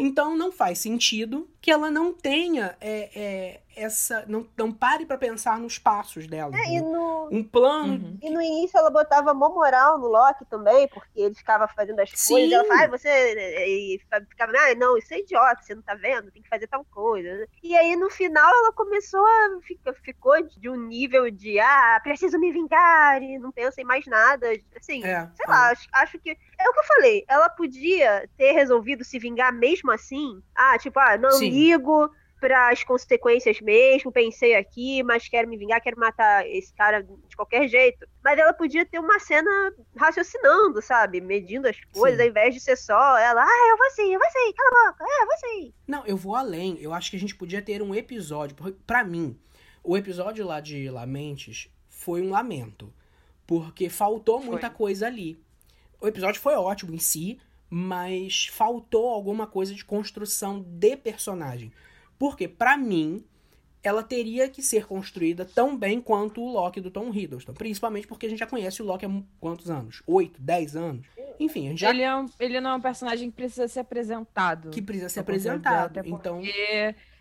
Então não faz sentido que ela não tenha é, é, essa. Não, não pare pra pensar nos passos dela. É, e entendeu? no, Um plano. Uhum. E no início ela botava mó moral no Loki também, porque ele ficava fazendo as Sim. coisas. Ela falava, ah, você. E ficava, ah, não, isso é idiota, você não tá vendo, tem que fazer tal coisa. E aí no final ela começou a. Fica, ficou de um nível de, ah, preciso me vingar, e não pensa em mais nada. Assim, É, sei lá, acho, acho que. É o que eu falei, ela podia ter resolvido se vingar mesmo assim. Ah, tipo, ah, não Sim. ligo para as consequências mesmo, pensei aqui, mas quero me vingar, quero matar esse cara de qualquer jeito. Mas ela podia ter uma cena raciocinando, sabe? Medindo as coisas, Sim. ao invés de ser só ela, ah, eu vou sim, eu vou sim, cala a boca, é, eu vou sim. Não, eu vou além. Eu acho que a gente podia ter um episódio. Pra mim, o episódio lá de Lamentes foi um lamento. Porque faltou Foi. muita coisa ali. O episódio foi ótimo em si, mas faltou alguma coisa de construção de personagem. Porque, pra mim, ela teria que ser construída tão bem quanto o Loki do Tom Hiddleston. Principalmente porque a gente já conhece o Loki há quantos anos? Oito, dez anos? Enfim, a gente já... Ele, é um, ele não é um personagem que precisa ser apresentado. Que precisa ser apresentado. Até então...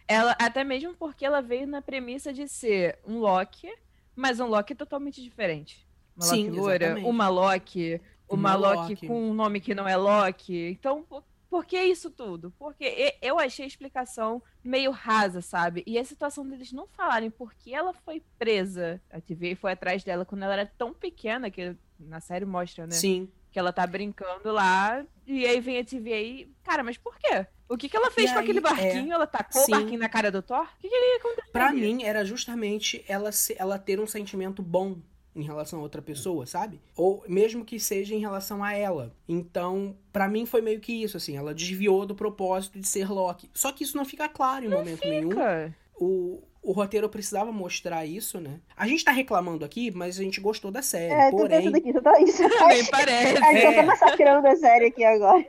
Ela, até mesmo porque ela veio na premissa de ser um Loki, mas um Loki totalmente diferente. Uma Sim, Loki loira, exatamente. uma Loki, uma, Uma Loki, Loki. com um nome que não é Loki. Então, por, que isso tudo? Porque eu achei a explicação meio rasa, sabe? E a situação deles não falarem por que ela foi presa. A TVA foi atrás dela quando ela era tão pequena, que na série mostra, né? Sim. Que ela tá brincando lá, e aí vem a TVA e. Cara, mas por quê? O que, que ela fez E com aí, aquele barquinho? Ela tacou Sim. o barquinho na cara do Thor? O que, que ele aconteceu? Pra mim, era justamente ela, se- ela ter um sentimento bom em relação a outra pessoa, sabe? Ou mesmo que seja em relação a ela. Então, pra mim foi meio que isso, assim. Ela desviou do propósito de ser Loki. Só que isso não fica claro em momento nenhum. Fica. O, o roteiro precisava mostrar isso, né? A gente tá reclamando aqui, mas a gente gostou da série. É, porém, pensando aqui, só tá isso. Nem parece. A gente É. tá massacrando a série aqui agora.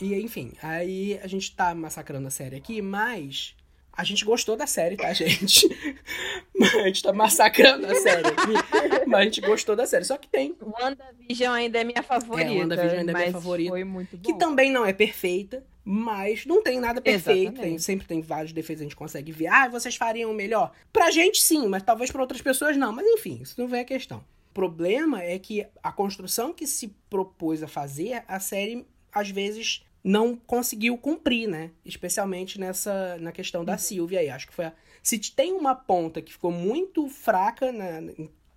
E enfim, aí a gente tá massacrando a série aqui, mas a gente gostou da série, tá, gente? a gente tá massacrando a série aqui, mas a gente gostou da série. Só que tem, WandaVision ainda é minha favorita. É, WandaVision ainda é minha favorita. Foi muito bom. que também não é perfeita, mas não tem nada perfeito. Tem, sempre tem vários defeitos que a gente consegue ver. Ah, vocês fariam melhor. Pra gente sim, mas talvez pra outras pessoas não. Mas enfim, isso não vem a questão. O problema é que a construção que se propôs a fazer, a série às vezes não conseguiu cumprir, né? Especialmente nessa na questão da Sylvia aí. Acho que foi a... Se tem uma ponta que ficou muito fraca na,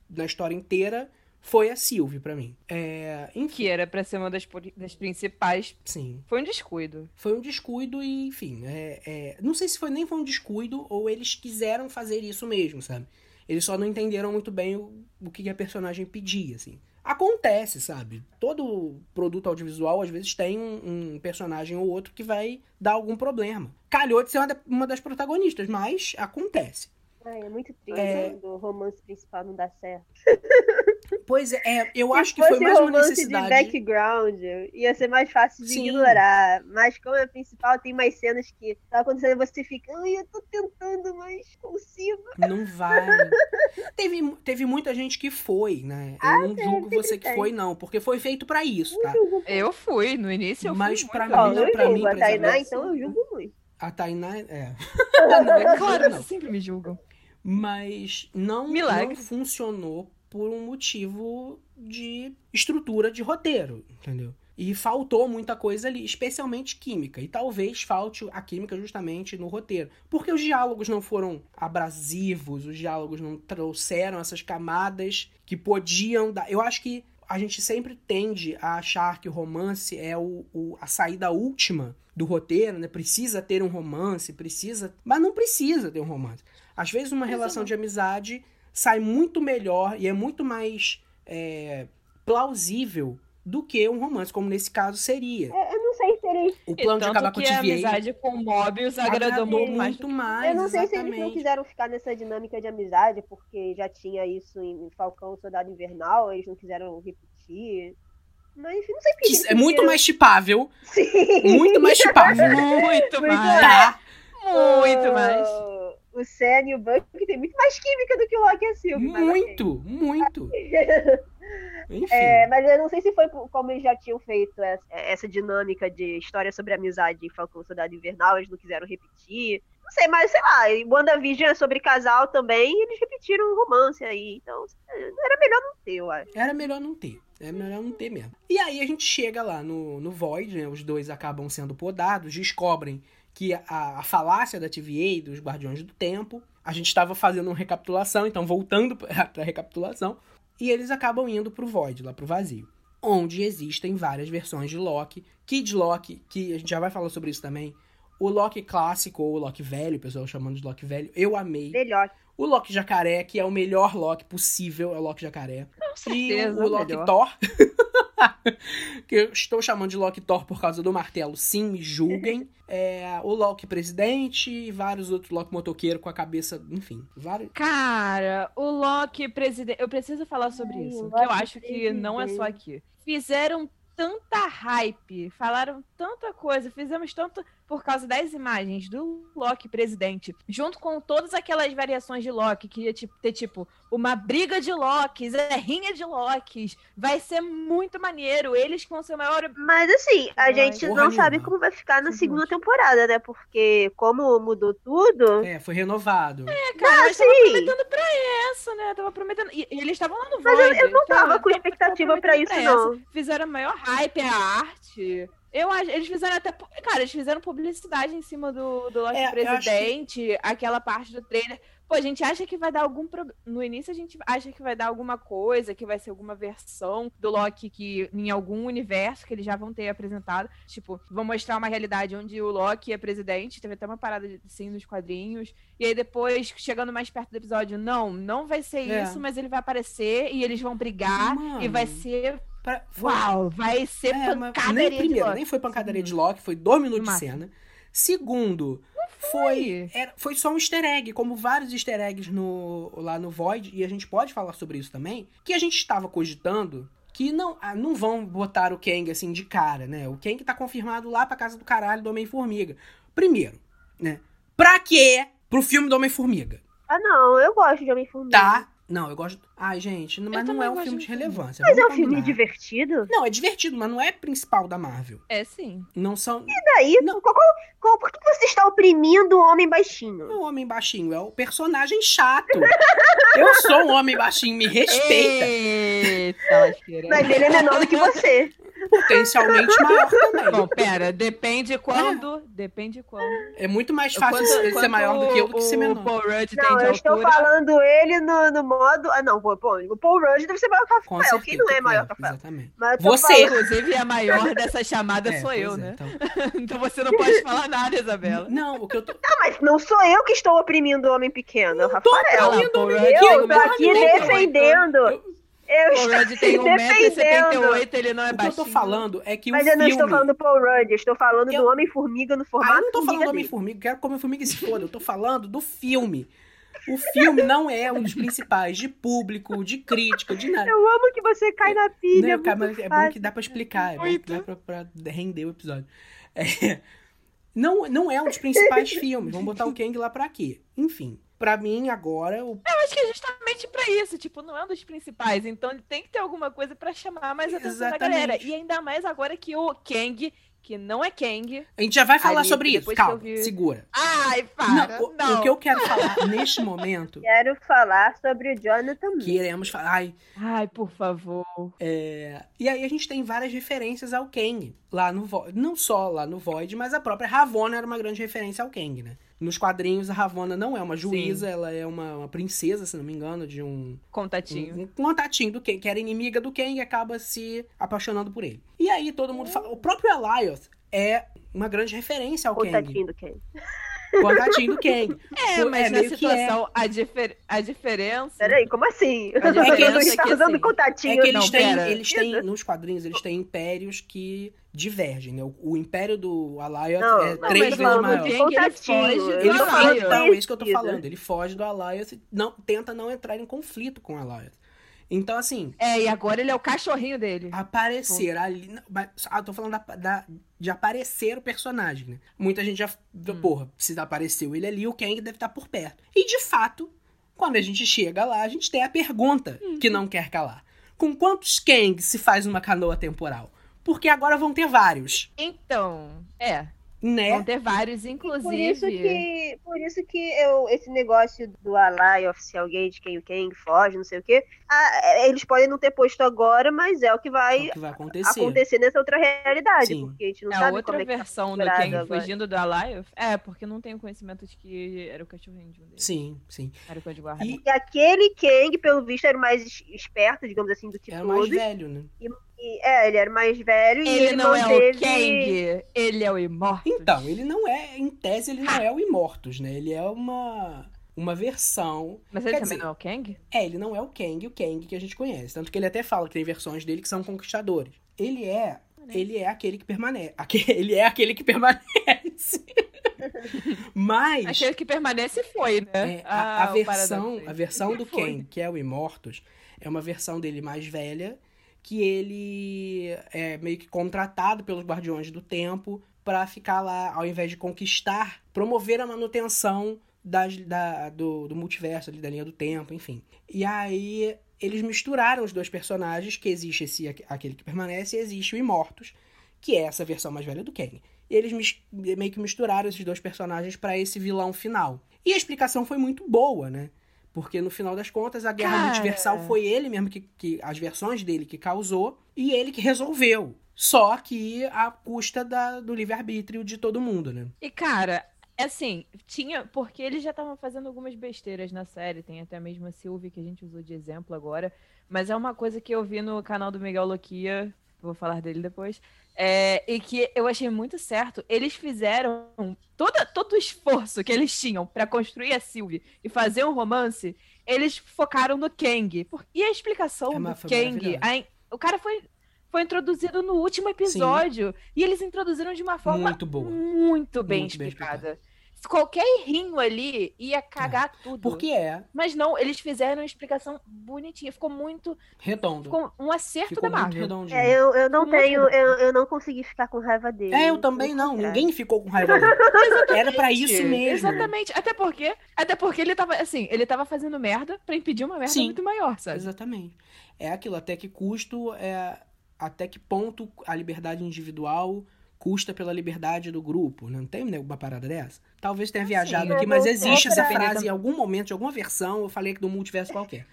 na história inteira, foi a Sylvie pra mim. É, enfim, Que era pra ser uma das, das principais. sim. Foi um descuido. Foi um descuido e, enfim, é, é, não sei se foi nem foi um descuido ou eles quiseram fazer isso mesmo, sabe? Eles só não entenderam muito bem o, o que a personagem pedia, assim. Acontece, sabe? Todo produto audiovisual, às vezes, tem um, um personagem ou outro que vai dar algum problema. Calhou de ser uma, da- uma das protagonistas, mas acontece. Ai, é muito triste É. quando o romance principal não dá certo. Pois é, é, eu Se acho que foi mais uma necessidade. de background, ia ser mais fácil de Sim. ignorar. Mas como é principal, tem mais cenas que tá acontecendo e você fica, ai, eu tô tentando, mas consigo. Não vai. teve, teve muita gente que foi, né? Eu Ah, não tem, julgo você que tem. foi, não, porque foi feito pra isso, tá? Eu fui, no início eu Mas fui pra muito. mim- eu pra mim, Tainá, então eu julgo muito. A Tainá é. Não, é claro, Não. sempre me julgam. Mas não, Milagre. não funcionou por um motivo de estrutura de roteiro, entendeu? E faltou muita coisa ali, especialmente química. E talvez falte a química justamente no roteiro. Porque os diálogos não foram abrasivos, os diálogos não trouxeram essas camadas que podiam dar. Eu acho que a gente sempre tende a achar que o romance é o, o- a saída última do roteiro, né? Precisa ter um romance, precisa. Mas não precisa ter um romance. Às vezes, uma relação de amizade sai muito melhor e é muito mais é, plausível do que um romance, como nesse caso seria. Eu não sei se eles. O plano de acabar com a que a TVA amizade com o Mobius agradou, agradou muito mais. Eu não sei se eles não exatamente. quiseram ficar nessa dinâmica de amizade, porque já tinha isso em Falcão Soldado Invernal, eles não quiseram repetir. Mas enfim, não sei porque. Que é muito mais chipável. Sim. Muito mais chipável. Muito Muito mais. Tá? Muito mais. O- Sam e o Buck tem muito mais química do que o Loki e a Sylvie. mas ok. Muito, muito. Enfim. É, mas eu não sei se foi como eles já tinham feito essa, essa dinâmica de história sobre amizade em Falcão Soldado Invernal, eles não quiseram repetir. Não sei, mas sei lá, em WandaVision é sobre casal também, eles repetiram o romance aí. Então, era melhor não ter, eu acho. Era melhor não ter. É melhor não ter mesmo. E aí a gente chega lá no, no Void, né? Os dois acabam sendo podados, descobrem que a, a falácia da TVA, dos Guardiões do Tempo, a gente estava fazendo uma recapitulação, então voltando para a recapitulação, e eles acabam indo pro Void, lá pro vazio. Onde existem várias versões de Loki. Kid Loki, que a gente já vai falar sobre isso também. O Loki clássico, ou o Loki velho, o pessoal chamando de Loki velho, eu amei. Melhor. O Loki jacaré, que é o melhor Loki possível, é o Loki jacaré. Com E certeza. o Loki melhor. Thor. que eu estou chamando de Loki Thor por causa do martelo, sim, me julguem. É, o Loki presidente e vários outros Loki motoqueiro com a cabeça, enfim, vários. Cara, o Loki presidente. Eu preciso falar sobre Ai, isso. o Que eu acho que não é só aqui. Fizeram tanta hype, falaram tanta coisa, fizemos tanto. Por causa das imagens do Loki presidente, junto com todas aquelas variações de Loki, que ia tipo, ter tipo uma briga de Lokis, é rinha de Lokis. Vai ser muito maneiro. Eles vão ser o maior. Mas assim, a gente Porra não sabe nenhuma. como vai ficar na Sim, segunda gente. temporada, né? Porque como mudou tudo. É, foi renovado. É, cara, Ah, eles estavam sim. prometendo pra essa, né? Tava prometendo. E, e eles estavam lá no Mas eu- Void. eu não tava tava- com expectativa tava pra isso, essa. não. Fizeram maior hype, a arte. Eu acho, eles fizeram até. Cara, eles fizeram publicidade em cima do, do Loki É, acho que- presidente, aquela parte do trailer. Pô, a gente acha que vai dar algum problema. No início a gente acha que vai dar alguma coisa, que vai ser alguma versão do Loki que em algum universo que eles já vão ter apresentado. Tipo, vão mostrar uma realidade onde o Loki é presidente. Teve até uma parada assim nos quadrinhos. E aí depois, chegando mais perto do episódio, não, não vai ser É. isso, mas ele vai aparecer e eles vão brigar Mano. e vai ser. Pra- foi- Uau, vai ser É, pancadaria nem de primeiro, Loki. nem foi pancadaria de Loki, foi dois minutos de cena. Segundo, foi, era- foi só um easter egg, como vários easter eggs no, lá no Void, e a gente pode falar sobre isso também, que a gente estava cogitando que não, ah, não vão botar o Kang assim de cara, né? O Kang tá confirmado lá pra casa do caralho do Homem-Formiga. Primeiro, né? Pra quê pro filme do Homem-Formiga? Ah, não, eu gosto de Homem-Formiga. Tá? Não, eu gosto. Ai, gente, mas não também é um filme de relevância. Mas é um filme divertido? Não, é divertido, mas não é principal da Marvel. É sim. Não são. E daí? Não. Qual, qual- qual- por que você está oprimindo o homem baixinho? Não é o homem baixinho, é o personagem chato. Eu sou um homem baixinho, me respeita. Eita. Mas ele é menor do que você. Potencialmente maior também. Bom, pera, depende quando. Depende quando. É muito mais fácil Quanto- ele ser maior do que eu do que ser o menor. Paul Rudd tem Não, de eu estou altura. falando ele no, no modo. Ah, não, pô, o Paul Rudd deve ser maior que o Rafael. certeza. Quem não é maior que o Rafael? Exatamente. Tô Você. falando- Inclusive, a maior dessa chamada É, sou eu, é, né? então. Então você não pode falar nada, Isabela. Não, o que eu tô. Ah, mas não sou eu que estou oprimindo o homem pequeno, é o Rafael. Fala, Paul Rudd Eu tem Eu tô aqui defendendo. Eu- Eu Paul estou Rudd tem aqui defendendo. 1,78m, ele não é O que eu baixinho. tô falando é que Mas o eu não filme. estou falando do Paul Rudd, eu estou falando Eu- do Homem-Formiga no Ah, formato eu não tô falando do. Homem-Formiga, quero que o Homem-Formiga se foda. Eu tô falando do filme. O filme não é um dos principais de público, de crítica, de nada. Eu amo que você cai na pilha. Não, é cara, mas é bom que dá pra explicar, é bom que dá pra, pra render o episódio. É, não, não é um dos principais filmes, vamos botar o Kang lá pra quê? Enfim, pra mim agora, o, Eu acho que é justamente pra isso, tipo, não é um dos principais, então ele tem que ter alguma coisa pra chamar mais a atenção da Exatamente. galera. E ainda mais agora que o Kang, que não é Kang. a gente já vai falar Ali, sobre isso, calma, vi- segura. Ai, para! Não, o, não. o que eu quero falar neste momento, Quero falar sobre o Jonathan que iremos falar, ai, Ai, por favor. É, E aí a gente tem várias referências ao Kang lá no Void. Não só lá no Void, mas a própria Ravonna era uma grande referência ao Kang, né? Nos quadrinhos, a Ravonna não é uma juíza, ela é uma, uma princesa, se não me engano, de um, Contatinho. um, um contatinho do Kang, que era inimiga do Kang e acaba se apaixonando por ele. E aí todo mundo fala. O próprio Elioth é uma grande referência ao o Kang. tadinho do Ken. Contatinho do Kang. É, mas é na é. situação, a, difer... a diferença. Peraí, como assim? A diferença é tá que, usando assim, contatinho. É que eles Não, têm, pera. eles têm, nos quadrinhos, eles têm impérios que divergem, né? O, o império do Não, é não, três vezes maior. de ele foge do Ele foge, então, é isso que eu tô falando. Ele foge do Alioth, não, tenta não entrar em conflito com o Alioth. Então, assim, É, e agora ele é o cachorrinho dele. aparecer ali. não, mas, Ah, tô falando da, da- de aparecer o personagem, né? Muita gente já. Porra, se apareceu ele ali, o Kang deve estar por perto. E de fato, quando a gente chega lá, a gente tem a pergunta que não quer calar: Com quantos Kang se faz uma canoa temporal? Porque agora vão ter vários, Então, é. Né? Vão ter vários, inclusive. Por isso que, por isso que eu, esse negócio do Alai oficial gay de quem o Kang foge, não sei o quê, é, eles podem não ter posto agora, mas é o que É vai o que vai acontecer. acontecer nessa outra realidade, Sim. porque a gente não É a sabe outra como é que tá versão do configurado Kang agora. fugindo do Alioth. É, porque não tenho conhecimento de que era o cachorrinho de um deles. Sim, sim. Era o cão de guarda. E E aquele Kang, pelo visto, era o mais es- esperto, digamos assim, do que era mais todos. velho, né? E, é, ele era mais velho e Ele, ele não manteve... é o Kang, ele é o Immortus. Então, ele não é, em tese, ele não é o Imortus, né? Ele é uma, uma versão. Mas ele Quer também dizer- não é o Kang? É, ele não é o Kang, o Kang que a gente conhece. Tanto que ele até fala que tem versões dele que são conquistadores. Ele é. Ele é aquele que permanece. Ele é aquele que permanece. Mas. Aquele que permanece foi, né? É, a, a Ah, versão, a versão do. Kang, que é o Immortus, é uma versão dele mais velha, que ele é meio que contratado pelos Guardiões do Tempo pra ficar lá, ao invés de conquistar, promover a manutenção das, da, do, do multiverso, ali, da linha do tempo, enfim. E aí eles misturaram os dois personagens, que existe esse aquele que permanece e existe o Imortus, que é essa versão mais velha do Kang. E eles meio que misturaram esses dois personagens para esse vilão final. E a explicação foi muito boa, né? Porque no final das contas, a guerra Cara. multiversal foi ele mesmo que, que. As versões dele que causou e ele que resolveu. Só que à custa da, do livre-arbítrio de todo mundo, né? E, cara, assim, tinha. Porque eles já estavam fazendo algumas besteiras na série. Tem até mesmo a Sylvie que a gente usou de exemplo agora. Mas é uma coisa que eu vi no canal do Miguel Loquia. Vou falar dele depois. É, e que eu achei muito certo. Eles fizeram toda, todo o esforço que eles tinham pra construir a Sylvie e fazer um romance. Eles focaram no Kang. Por- E a explicação É, do Kang. a o cara foi, foi introduzido no último episódio. E eles introduziram de uma forma Muito boa. muito bem Muito bem explicada. Qualquer errinho ali ia cagar tudo. Porque é Mas não, eles fizeram uma explicação bonitinha. Ficou muito. redondo. Ficou um acerto Ficou da muito Marvel. redondinho. É, eu, eu não Ficou tenho, eu, eu não consegui ficar com raiva dele. É, eu também não. É. Ninguém ficou com raiva dele. Era pra isso mesmo. Exatamente. Até porque, até porque ele tava, assim, ele tava fazendo merda pra impedir uma merda Sim. muito maior, sabe? Exatamente. É aquilo, até que custo, é, até que ponto a liberdade individual custa pela liberdade do grupo. Não tem né, uma parada dessa? Talvez tenha viajado sim, aqui, mas existe essa frase em algum momento, de alguma versão, eu falei que do multiverso qualquer.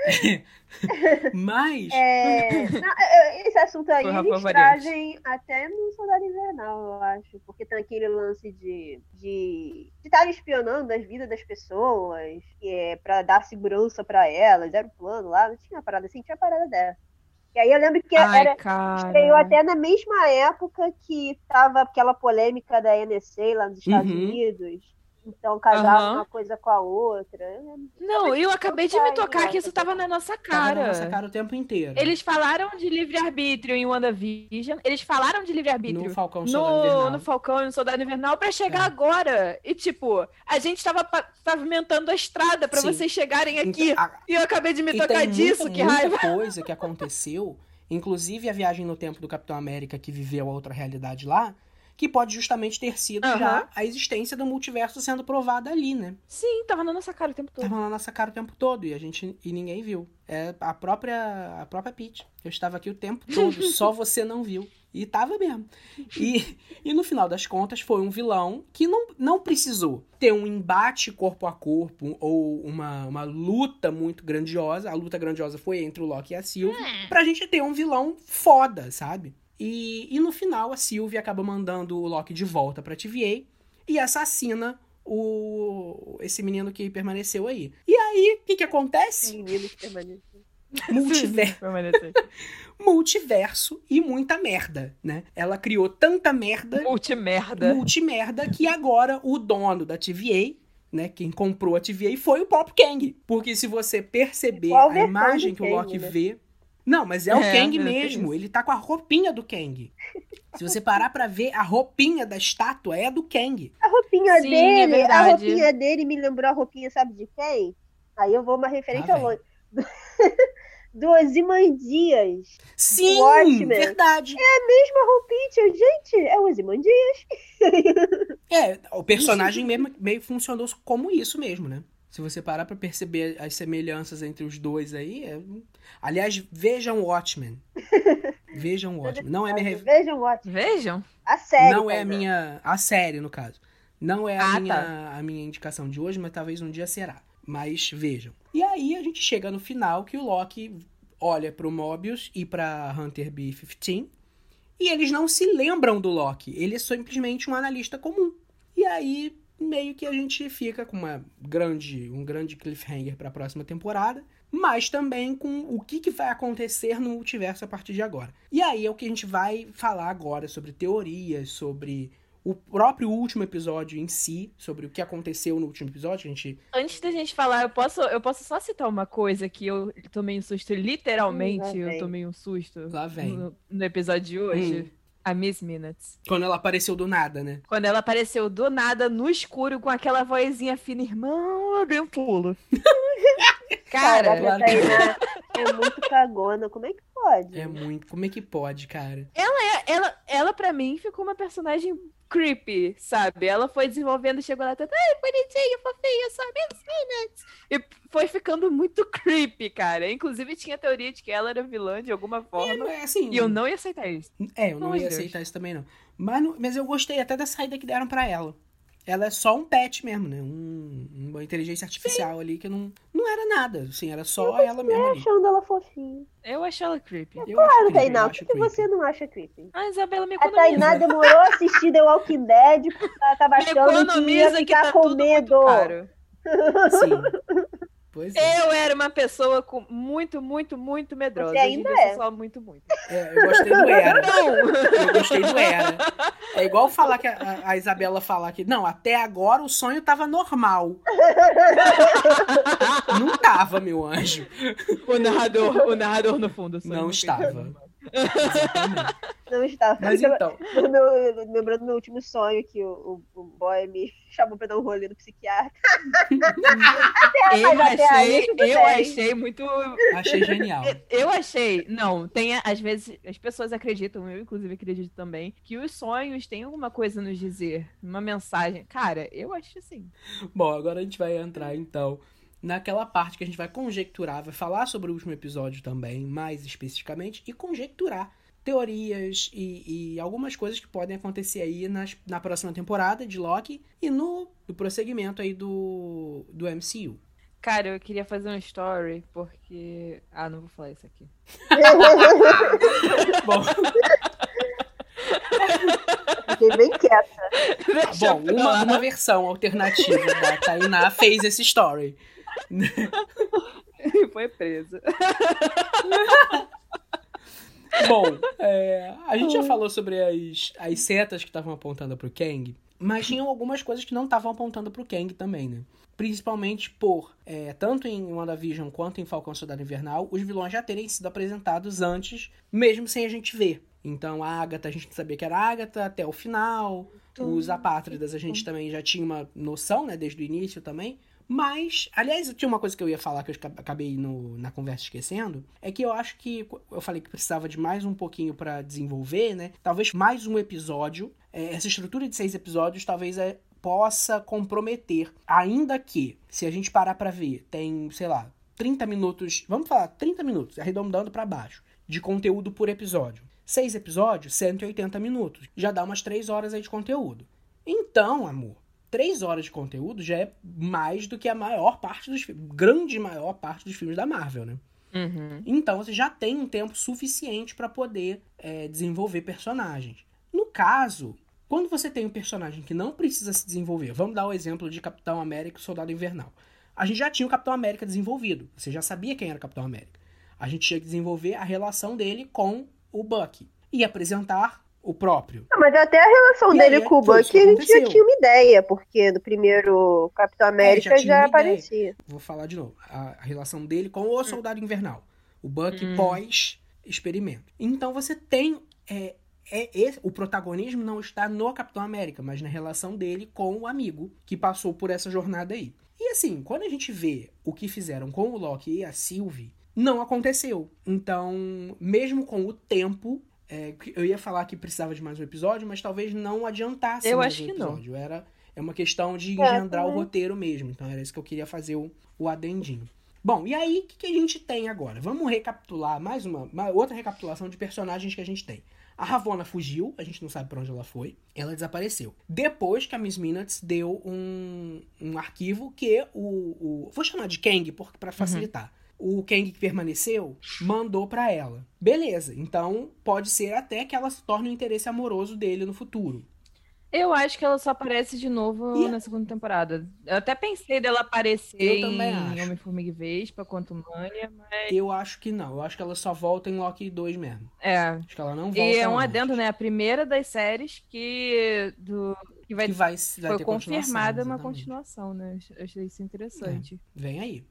mas, É, não, esse assunto aí Rafa eles trazem até no Soldado Invernal, eu acho. Porque tem aquele lance de de estar espionando as vidas das pessoas, que é pra dar segurança pra elas. Era o plano lá, não tinha uma parada assim, tinha uma parada dessa. E aí eu lembro que Ai, era, cara. estreou até na mesma época que tava aquela polêmica da NSA lá nos Estados Uhum. Unidos. Então casava Aham. uma coisa com a outra. Lembro. Não, eu acabei de me tocar que isso tava na nossa tava cara. na nossa cara o tempo inteiro. Eles falaram de livre-arbítrio em WandaVision. Eles falaram de livre-arbítrio No Falcão Soldado no, Invernal. no Falcão e no Soldado Invernal pra chegar É. agora. E, tipo, a gente tava pa- pavimentando a estrada pra Sim. vocês chegarem aqui. Então, a- E eu acabei de me E tocar tem disso, muita, que muita raiva. coisa que aconteceu, inclusive a viagem no tempo do Capitão América que viveu a outra realidade lá, que pode justamente ter sido Aham. já a existência do multiverso sendo provada ali, né? Sim, tava na nossa cara o tempo todo. Tava na nossa cara o tempo todo e a gente e ninguém viu. É a própria a própria Peach. Eu estava aqui o tempo todo, só você não viu. E tava mesmo. E, e no final das contas foi um vilão que não, não precisou ter um embate corpo a corpo ou uma, uma luta muito grandiosa. A luta grandiosa foi entre o Loki e a Sylvie. Pra gente ter um vilão foda, sabe? E, e no final a Sylvie acaba mandando o Loki de volta pra TVA e assassina o esse menino que permaneceu aí. E aí, o que que acontece? Meninos permanecem. Multiverso, Permanecer. multiverso e muita merda, né? Ela criou tanta merda, Multimerda. multimerda, que agora o dono da TVA, né, quem comprou a TVA foi o próprio Kang. Porque se você perceber Qual a imagem que o Kang, Loki né? Não, mas é o É, Kang é, mesmo. Ele tá com a roupinha do Kang. Se você parar pra ver, a roupinha da estátua é a do Kang. A roupinha Sim, é dele, a verdade. roupinha dele me lembrou a roupinha, sabe de quem? Aí eu vou uma referência Ah, ao longe. Do Ozymandias. Sim, verdade. Mesma roupinha, tio. gente, é o Ozymandias. É, o personagem mesmo, meio funcionou como isso mesmo, né? Se você parar pra perceber as semelhanças entre os dois aí, é... aliás, vejam Watchmen. Vejam Watchmen. Não é minha, Vejam o Watchmen. Vejam. A série. não é a Taina. minha, a série no caso. Não é a Ah, minha, tá. a minha indicação de hoje, mas talvez um dia será. Mas vejam. E aí a gente chega no final que o Loki olha pro Mobius e pra Hunter B-15 e eles não se lembram do Loki. Ele é simplesmente um analista comum. E aí meio que a gente fica com uma grande, um grande cliffhanger para a próxima temporada, mas também com o que, que vai acontecer no multiverso a partir de agora. E aí é o que a gente vai falar agora sobre teorias, sobre o próprio último episódio em si, sobre o que aconteceu no último episódio, a gente Antes da gente falar, eu posso, eu posso só citar uma coisa que eu tomei um susto, literalmente, Hum, eu tomei um susto lá vem. no, no episódio de hoje. Hum. A Miss Minutes. Quando ela apareceu do nada, né? Quando ela apareceu do nada, no escuro, com aquela vozinha fina, irmão, eu dei um pulo. Cara, Tainá é muito cagona. Como é que pode? É muito. Como é que pode, cara? ela, ela pra mim ficou uma personagem creepy, sabe? Ela foi desenvolvendo, chegou lá, ai, bonitinha, fofinha, só minutes. E foi ficando muito creepy, cara. Inclusive, tinha teoria de que ela era vilã de alguma forma. É, assim, E eu não ia aceitar isso. É, eu não amor ia de Deus. aceitar isso também, não. Mas, não- mas eu gostei até da saída que deram pra ela. Ela é só um pet mesmo, né? Um- uma inteligência artificial ali que não, não era nada. Assim, era só ela mesma ali. Achando ela fofinha. Eu achei ela creepy. Eu acho Claro, creepy, eu Tainá, o acho que, você não acha creepy? A Isabela me A economiza. Tainá demorou a assistir The Walking Dead porque ela tava achando que ia economiza que ficar tá com tudo medo. muito caro. Sim. Pois é. Eu era uma pessoa com muito, muito, muito medrosa. Você ainda é. só muito, muito. É, eu gostei do era. Não! Eu gostei do era. É igual falar que a, a Isabela falar que, não, até agora o sonho tava normal. Não tava, meu anjo. o narrador, o narrador no fundo. sonho Não estava. Não estava. Mas então, Meu, lembrando do meu último sonho que o, o, o boy me chamou pra dar um rolê no psiquiatra. Eu até aí achei, tudo eu bem. achei muito. achei genial. Eu achei, não, tem às vezes as pessoas acreditam, eu inclusive acredito também, que os sonhos têm alguma coisa a nos dizer, uma mensagem. Cara, eu acho assim. Bom, agora a gente vai entrar então naquela parte que a gente vai conjecturar, vai falar sobre o último episódio também, mais especificamente, e conjecturar teorias e, e algumas coisas que podem acontecer aí nas, na próxima temporada de Loki e no, no prosseguimento aí do, do MCU. Cara, eu queria fazer um story porque. Ah, não vou falar isso aqui. Bom, Fiquei bem quieta. Deixa bom uma, uma versão alternativa da Tainá fez esse story. Foi presa. Bom, é, a gente já falou sobre as, as setas que estavam apontando pro Kang, mas tinham algumas coisas que não estavam apontando pro Kang também, né? Principalmente por, é, tanto em WandaVision quanto em Falcão Soldado Invernal, os vilões já terem sido apresentados antes, mesmo sem a gente ver. Então, a Agatha, a gente sabia que era a Agatha até o final. Os apátridas, a gente também já tinha uma noção, né, desde o início também. Mas, aliás, tinha uma coisa que eu ia falar que eu acabei no- na conversa esquecendo, é que eu acho que eu falei que precisava de mais um pouquinho pra desenvolver, né? Talvez mais um episódio. É, essa estrutura de seis episódios talvez é, possa comprometer, ainda que, se a gente parar pra ver, tem, sei lá, 30 minutos, vamos falar, 30 minutos, arredondando pra baixo, de conteúdo por episódio. Seis episódios, 180 minutos. Já dá umas três horas aí de conteúdo. Então, amor, três horas de conteúdo já é mais do que a maior parte dos filmes, grande maior parte dos filmes da Marvel, né? Uhum. Então você já tem um tempo suficiente para poder é, desenvolver personagens. No caso, quando você tem um personagem que não precisa se desenvolver, vamos dar o exemplo de Capitão América e Soldado Invernal. A gente já tinha o Capitão América desenvolvido, você já sabia quem era o Capitão América. A gente tinha que desenvolver a relação dele com o Bucky e apresentar o próprio. Não, mas até a relação E dele aí, com o que a gente já tinha uma ideia, porque no primeiro Capitão América É, já já, ideia. aparecia. Vou falar de novo. A, a relação dele com o Soldado Invernal. O Bucky Hum. pós-experimento. Então você tem. É, é, esse- o protagonismo não está no Capitão América, mas na relação dele com o amigo que passou por essa jornada aí. E assim, quando a gente vê o que fizeram com o Loki e a Sylvie, não aconteceu. Então, mesmo com o tempo. É, eu ia falar que precisava de mais um episódio, mas talvez não adiantasse Eu mais acho um que não. episódio. Era, é uma questão de É, engendrar o também. roteiro mesmo. Então era isso que eu queria fazer o, o adendinho. Bom, e aí, o que, que a gente tem agora? Vamos recapitular mais uma, uma outra recapitulação de personagens que a gente tem. A Ravonna fugiu, a gente não sabe pra onde ela foi. Ela desapareceu. Depois que a Miss Minutes deu um, um arquivo que o, o. Vou chamar de Kang por, pra facilitar. O Kang que permaneceu mandou pra ela. Beleza, então pode ser até que ela se torne o interesse amoroso dele no futuro. Eu acho que ela só aparece de novo E- na segunda temporada. Eu até pensei dela aparecer Eu também em. Homem-Formiga e Vespa, Quantumania, mas... Eu acho que não. Eu acho que ela só volta em Loki 2 mesmo. É, Acho que ela não volta. e é um antes. adendo, né? A primeira das séries que, do, que vai, Que vai, vai foi ter confirmada uma continuação, né? Eu achei isso interessante. Vem aí.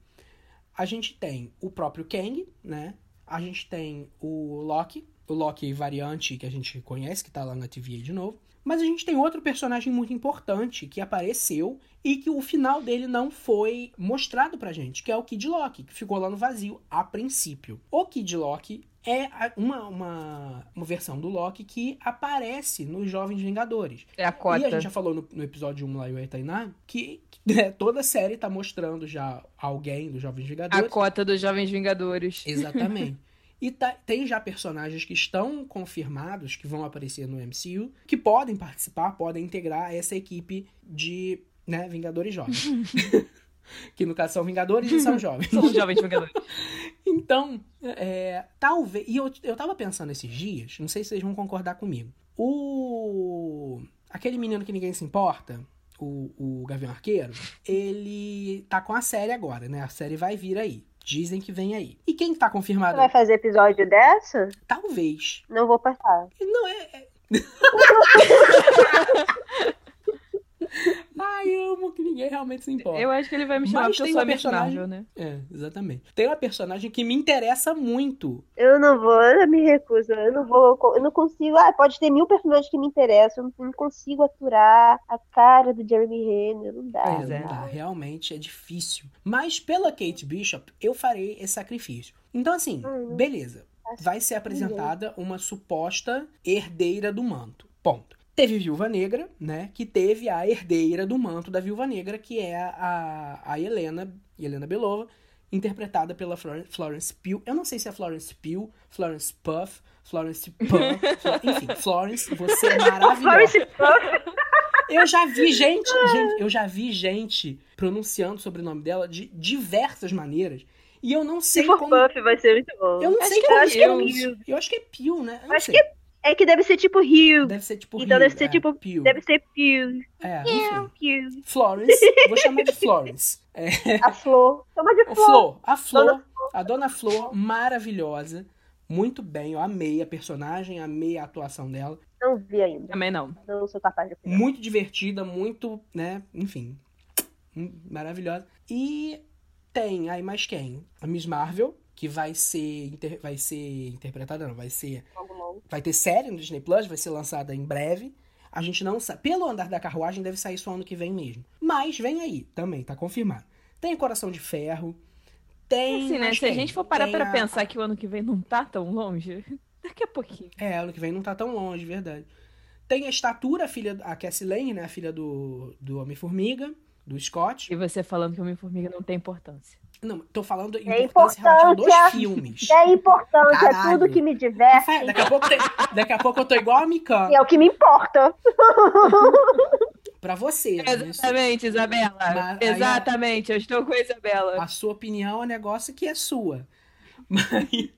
A gente tem o próprio Kang, né? A gente tem o Loki, o Loki variante que a gente conhece, que tá lá na TVA de novo. Mas a gente tem outro personagem muito importante que apareceu e que o final dele não foi mostrado pra gente, que é o Kid Loki, que ficou lá no vazio a princípio. O Kid Loki é a- uma, uma, uma versão do Loki que aparece nos Jovens Vingadores. É a E cota. a gente já falou no, no episódio 1 lá, eu e a Tainá, que né, toda a série tá mostrando já alguém dos Jovens A Vingadores. cota dos Jovens Vingadores. Exatamente. E tá- tem já personagens que estão confirmados, que vão aparecer no MCU, que podem participar, podem integrar essa equipe de né, Vingadores Jovens. que no caso são Vingadores e são jovens. São Jovens Vingadores. Então, é, talvez. E eu, eu tava pensando esses dias, não sei se vocês vão concordar comigo. O. Aquele menino que ninguém se importa, o, o Gavião Arqueiro, ele tá com a série agora, né? A série vai vir aí. Dizem que vem aí. E quem tá Você confirmado? vai fazer episódio dessa? Talvez. Não vou passar. Não é. é- Ai, eu amo que ninguém realmente se importa. Eu acho que ele vai me chamar Mas porque eu tem sou personagem- Marvel, né? É, exatamente. Tem uma personagem que me interessa muito. Eu não vou, eu me recuso. Eu não vou, eu não consigo. Ah, pode ter mil personagens que me interessam. Eu não consigo aturar a cara do Jeremy Renner. Não dá. É, é. não dá, realmente é difícil. Mas pela Kate Bishop, eu farei esse sacrifício. Então, assim, Hum. beleza. Vai ser apresentada uma suposta herdeira do manto. Ponto. Teve Viúva Negra, né? Que teve a herdeira do manto da Viúva Negra, que é a, a Helena, Helena Belova, interpretada pela Flor- Florence Pugh. Eu não sei se é Florence Pugh, Florence Puff, Florence Puff, enfim, Florence, você é maravilhosa. Florence Puff. Eu já vi gente, gente, eu já vi gente pronunciando o sobrenome dela de diversas maneiras. E eu não sei Se for como. Puff, vai ser muito bom. Eu não Acho sei que como é que é isso. Eu acho que é Pio, né? Eu Acho sei. É que deve ser tipo Rio. Deve ser tipo Então Rio, deve ser é, tipo- Pio. Deve ser Pew. É. Pew. Florence, vou chamar de Florence. É, A Flor. Chama de Flor. Flor, a Flor, Dona a Dona Flor, maravilhosa. Muito bem, eu amei a personagem, amei a atuação dela. Não vi ainda. Também não. Não sou capaz de opinar. Muito divertida, muito, né, enfim, hum, maravilhosa. E tem aí mais quem? A Miss Marvel, que vai ser, inter- vai ser interpretada, não, vai ser, vai ter série no Disney Plus, vai ser lançada em breve. A gente não sabe, pelo andar da carruagem deve sair só ano que vem mesmo. Mas vem aí, também, tá confirmado. Tem Coração de Ferro, tem... Assim, né? Se a quem? gente for parar Tem pra a- pensar que o ano que vem não tá tão longe, daqui a pouquinho. É, ano que vem não tá tão longe, verdade. Tem a Estatura, a filha, a Cassie Lane, né, a filha do, do Homem-Formiga, do Scott. E você falando que Homem-Formiga não tem importância. Não, tô falando É importância dos importância. filmes. É importante, é Caralho. tudo que me diverte. Fé, Daqui a, pouco tem- daqui a pouco eu tô igual a Mikan. E é o que me importa. Pra você. né? Exatamente, Isabela. Mas aí Exatamente, eu estou com a Isabela. A sua opinião é um negócio que é sua. Mas,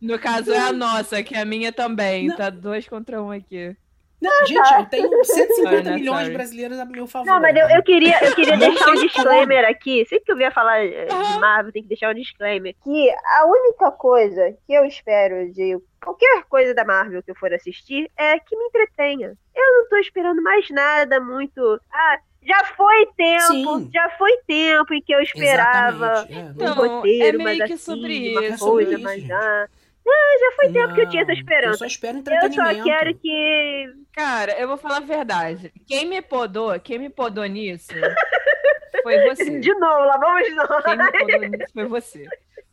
No caso é a nossa, que é a minha também. Não. Tá dois contra um aqui. Não, gente, eu tenho 150 Sorry, né? milhões de brasileiros a meu favor. Não, mas eu, eu queria, eu queria deixar um disclaimer aqui. Sempre que eu vier falar eh, de Marvel, tem que deixar um disclaimer. Que a única coisa que eu espero de qualquer coisa da Marvel que eu for assistir é que me entretenha. Eu não tô esperando mais nada muito. Ah, já foi tempo, Sim. já foi tempo em que eu esperava Exatamente. É, um Então, roteiro, é mas meio que assim, sobre uma isso. coisa, É sobre mas isso, ah. Ah, já foi tempo que eu tinha essa Não, esperança. Eu só espero Eu entretenimento. só quero que. Cara, eu vou falar a verdade. Quem me podou, quem me podou nisso foi você. De novo, lá vamos nós. Quem me podou nisso foi você.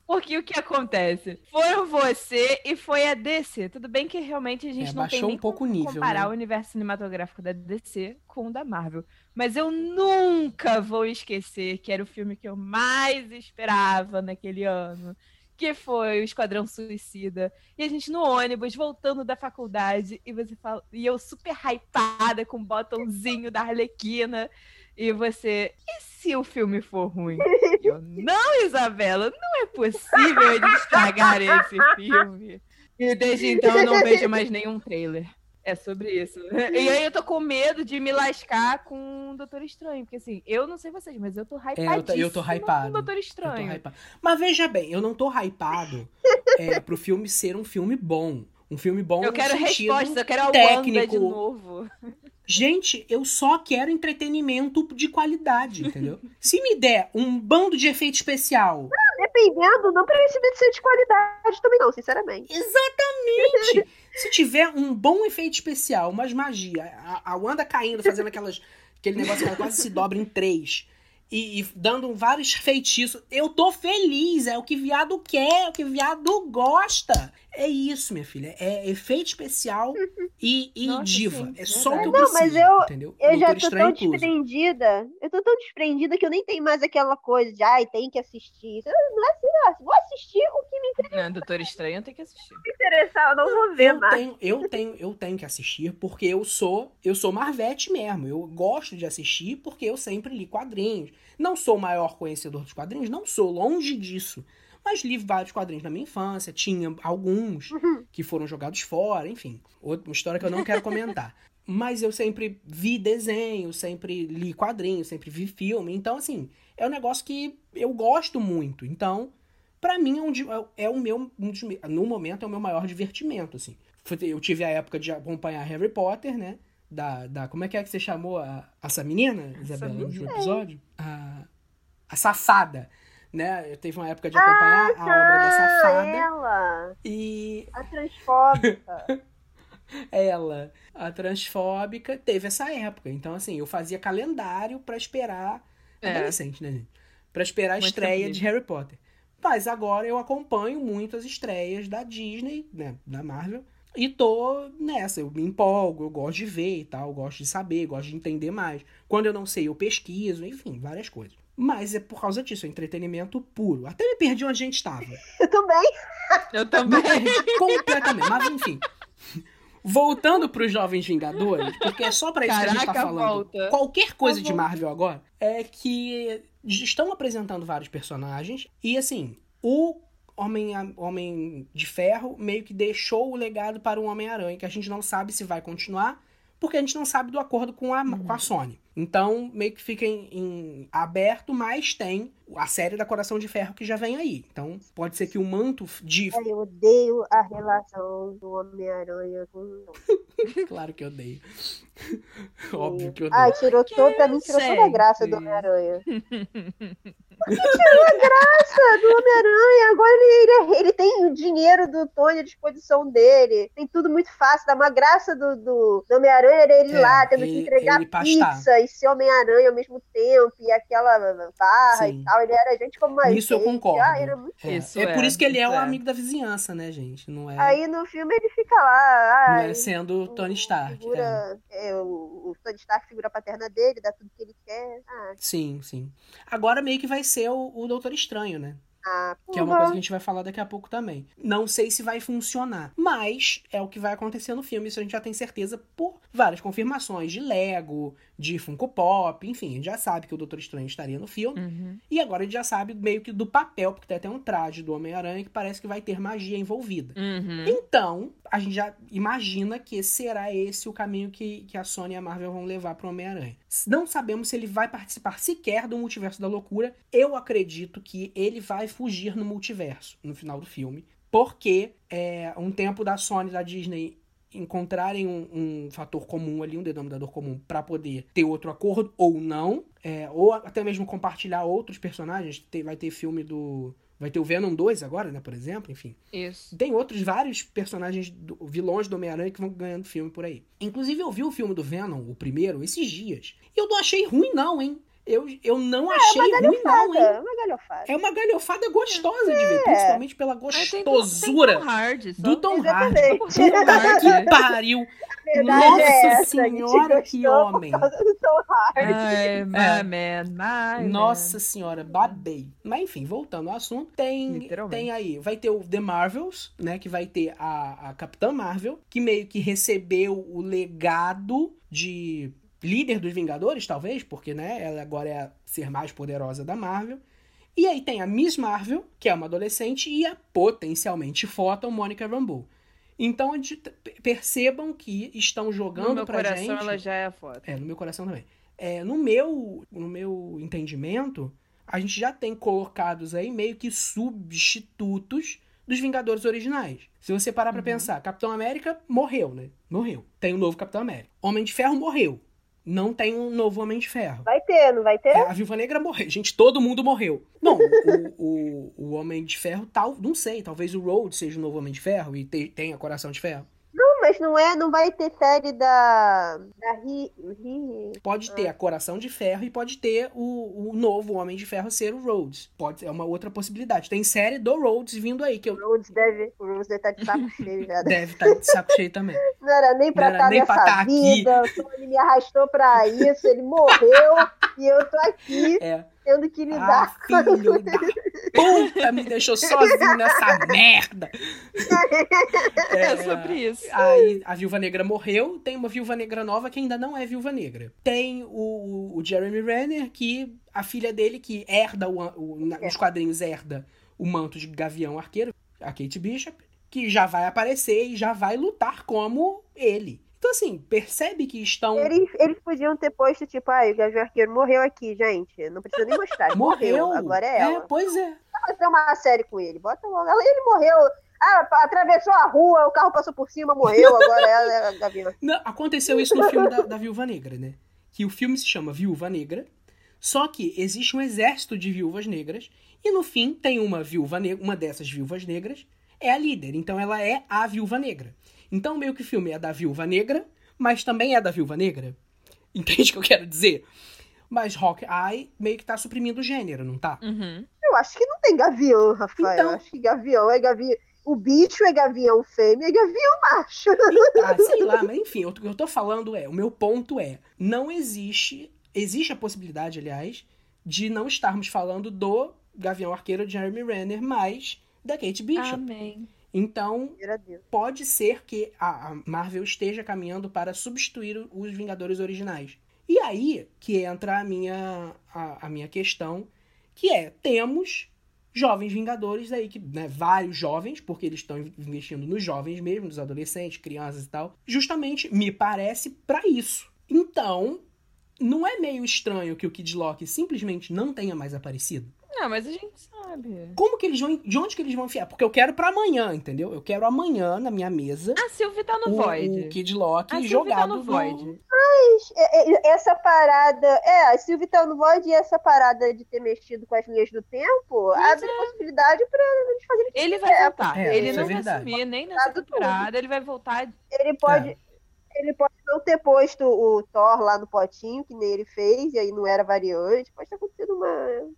Porque o que acontece? Foi você e foi a DC. Tudo bem que realmente a gente É, não tem baixou nem um pouco como o nível, comparar né? o universo cinematográfico da DC com o da Marvel. Mas eu nunca vou esquecer que era o filme que eu mais esperava naquele ano. Que foi o Esquadrão Suicida. E a gente no ônibus, voltando da faculdade, e você fala. E eu super hypada com o botãozinho da Arlequina. E você. E se o filme for ruim? Eu, não, Isabela, não é possível eles estragarem esse filme. E desde então eu não vejo mais nenhum trailer. É sobre isso. E aí eu tô com medo de me lascar com o Doutor Estranho. Porque assim, eu não sei vocês, mas eu tô hypadíssima É, eu tô- eu tô hypado. com o Doutor Eu tô Estranho. hypado. Mas veja bem, eu não tô hypado é, pro filme ser um filme bom. Um filme bom Eu no quero sentido respostas, eu quero a Wanda técnico. de novo. Gente, eu só quero entretenimento de qualidade, entendeu? Se me der um bando de efeito especial, Dependendo, não precisa de ser de qualidade também, não, sinceramente. exatamente. Se tiver um bom efeito especial, umas magia, a, a Wanda caindo, fazendo aquelas, aquele negócio que ela quase se dobra em três. e, e dando vários feitiços. Eu tô feliz, é o que viado quer, é o que viado gosta. É isso, minha filha. É efeito especial e, e Nossa, diva. sim, é só o que eu Não, mas preciso, eu- entendeu? Eu já Doutor tô Estranho tão incluso. desprendida. Eu tô tão desprendida que eu nem tenho mais aquela coisa de, ai, tem que assistir. Isso Não é assim, não. Vou assistir o que me Não, Doutor Estranho tem que assistir. interessar, eu não vou ver Eu mais. tenho, eu tenho, eu tenho que assistir porque eu sou, eu sou Marvete mesmo. Eu gosto de assistir porque eu sempre li quadrinhos. Não sou o maior conhecedor dos quadrinhos, não sou longe disso. Mas li vários quadrinhos na minha infância, tinha alguns que foram jogados fora, enfim. Outra uma história que eu não quero comentar. Mas eu sempre vi desenho, sempre li quadrinhos, sempre vi filme. Então, assim, é um negócio que eu gosto muito. Então, Pra mim é, um, é o meu. um dos no momento é o meu maior divertimento, assim. Eu tive a época de acompanhar Harry Potter, né? Da, da, como é que é que você chamou a, essa menina, Isabela, no último episódio? A, a Safada, né? Eu teve uma época de acompanhar a obra da Ah, Safada. ela, E a transfóbica. ela, a transfóbica, teve essa época. Então, assim, eu fazia calendário pra esperar. É. Adolescente, né, gente? Pra esperar a Muito estreia tranquilo. de Harry Potter. Mas agora eu acompanho muito as estreias da Disney, né? Da Marvel. E tô nessa, eu me empolgo, eu gosto de ver e tal, eu gosto de saber, eu gosto de entender mais. Quando eu não sei, eu pesquiso, enfim, várias coisas. Mas é por causa disso, é entretenimento puro. Até me perdi onde a gente estava. Eu também. Eu também. Completamente. Mas enfim. Voltando pros Jovens Vingadores, porque é só pra isso que a gente tá Caraca, falando. volta. Qualquer coisa de bom. Marvel agora é que estão apresentando vários personagens e assim, o Homem, Homem de Ferro meio que deixou o legado para o Homem-Aranha, que a gente não sabe se vai continuar, porque a gente não sabe do acordo com a, com a Sony. Então, meio que fica em, em aberto, mas tem a série da Coração de Ferro que já vem aí. Então, pode ser que o manto de Ai, Eu odeio a relação do Homem-Aranha com. Claro que eu odeio. Óbvio que eu odeio. Ai, tirou todo, pra mim, tirou toda a graça do Homem-Aranha. Por que tirou a graça do Homem-Aranha? Agora ele, ele, ele tem o dinheiro do Tony à disposição dele. Tem tudo muito fácil. Dá uma graça do, do, do Homem-Aranha ele É, lá, tendo ele- que entregar pizza ser Homem-Aranha ao mesmo tempo. E aquela barra Sim. e tal. Ele era gente como Nisso eu gente. concordo. Ah, era muito... É, Isso é por é, isso que ele é isso o é. amigo da vizinhança, né, gente? Não é, Aí no filme ele fica lá. não ai, é sendo o Tony Stark. é. Figura, é, o, o Tony Stark, figura paterna dele, dá tudo que ele quer. Ah, Sim, sim. Agora meio que vai ser o, o Doutor Estranho, né? Ah Que é uma coisa que a gente vai falar daqui a pouco também. Não sei se vai funcionar, mas é o que vai acontecer no filme. Isso a gente já tem certeza por várias confirmações de Lego, de Funko Pop, enfim, a gente já sabe que o Doutor Estranho estaria no filme. Uhum. E agora a gente já sabe meio que do papel, porque tem até um traje do Homem-Aranha que parece que vai ter magia envolvida. Uhum. Então, a gente já imagina que será esse o caminho que, que a Sony e a Marvel vão levar para o Homem-Aranha. Não sabemos se ele vai participar sequer do multiverso da loucura. Eu acredito que ele vai fugir no multiverso no final do filme. Porque é um tempo da Sony da Disney encontrarem um, um fator comum ali, um denominador comum, para poder ter outro acordo ou não, é, ou até mesmo compartilhar outros personagens. Tem- vai ter filme do. Vai ter o Venom 2 agora, né, por exemplo, enfim. Isso. Tem outros vários personagens, do- vilões do Homem-Aranha que vão ganhando filme por aí. Inclusive, eu vi o filme do Venom, o primeiro, esses dias. E eu não achei ruim, não, hein? Eu, eu não achei ruim, não, hein? Galhofada, uma galhofada. É uma galhofada gostosa de ver, principalmente pela Mas tem, tem gostosura Tom Hardy, só. do Tom Hardy. Puta que pariu! Nossa é essa, senhora, que homem! Ai, my É. man, my Nossa senhora, babei. Mas enfim, voltando ao assunto, tem, tem aí, vai ter o The Marvels, né, que vai ter a, a Capitã Marvel, que meio que recebeu o legado de líder dos Vingadores, talvez, porque, né, ela agora é a ser mais poderosa da Marvel. E aí tem a Miss Marvel, que é uma adolescente, e a potencialmente fota Mônica Rambeau. Então, a percebam que estão jogando No meu pra coração gente... ela já é foda. É, no meu coração também. É, no meu, no meu entendimento, a gente já tem colocados aí meio que substitutos dos Vingadores originais. Se você parar pra pensar, Capitão América morreu, né? Morreu. Tem um novo Capitão América. Homem de Ferro morreu. Não tem um novo Homem de Ferro. Vai ter, não vai ter? É, a Viúva Negra morreu. Gente, todo mundo morreu. Bom, o, o, o Homem de Ferro, tal, não sei. Talvez o Road seja o novo Homem de Ferro e te- tenha Coração de Ferro. Mas não é, não vai ter série da. Da Ri. Ri... Pode ter a Coração de Ferro e pode ter o, o novo Homem de Ferro ser o Rhodes. Pode é uma outra possibilidade. Tem série do Rhodes vindo aí que eu O Rhodes deve. O Rhodes deve estar de saco cheio já. deve estar de saco cheio também. Não era nem pra estar nem pra nessa tá aqui. vida. o Tony me arrastou pra isso, ele morreu e eu tô aqui É. tendo que Ah, lidar filho da puta, me deixou sozinho nessa merda. É, sobre isso. Aí a Viúva Negra morreu, tem uma Viúva Negra nova que ainda não é Viúva Negra. Tem o, o Jeremy Renner, que a filha dele, que herda, o, o- na- nos quadrinhos, herda o manto de Gavião Arqueiro, a Kate Bishop, que já vai aparecer e já vai lutar como ele. Então, assim, percebe que estão. Eles, eles podiam ter posto, tipo, ai, o Gavião Arqueiro morreu aqui, gente. Não precisa nem mostrar. ele Morreu. Agora é ela. pois é. Vai fazer uma série com ele. Bota logo. Ela- Ele morreu. Ah, atravessou a rua, o carro passou por cima, morreu. Agora ela é a Gavião. Não, aconteceu isso no filme da, da Viúva Negra, né? Que o filme se chama Viúva Negra, só que existe um exército de viúvas negras, e no fim tem uma viúva negra, uma dessas viúvas negras é a líder, então ela é a Viúva Negra. Então meio que o filme é da Viúva Negra, mas também é da Viúva Negra. Entende o que eu quero dizer? Mas Hawkeye meio que tá suprimindo o gênero, não tá? Uhum. Eu acho que não tem gavião, Rafael. Então. Eu acho que gavião é gavião. O bicho é gavião fêmea e gavião macho. Ah, sei lá, mas enfim, o que eu tô falando é, o meu ponto é, não existe, existe a possibilidade, aliás, de não estarmos falando do Gavião Arqueiro de Jeremy Renner, mas da Kate Bishop. Amém. Então, pode ser que a a Marvel esteja caminhando para substituir os Vingadores originais. E aí que entra a minha, a, a minha questão, que é, temos jovens Vingadores aí, que, né, vários jovens, porque eles estão investindo nos jovens mesmo, nos adolescentes, crianças e tal, justamente, me parece, para isso. Então, não é meio estranho que o Kid Loki simplesmente não tenha mais aparecido? Não, mas a gente sabe. Como que eles vão, de onde que eles vão enfiar? Porque eu quero pra amanhã, entendeu? Eu quero amanhã, na minha mesa, A Sylvie tá no o, Void. o Kid Loki a jogado tá no no- Void. É, é, Essa parada. É, a Sylvie tá no Void e essa parada de ter mexido com as linhas do tempo Mas abre possibilidade pra eles fazerem. Ele vai É, voltar. é, ele não é vai sumir nem nessa temporada. Ele vai voltar. Ele pode. É. Ele pode não ter posto o Thor lá no potinho, que nem ele fez, e aí não era variante. Pode ter acontecido uma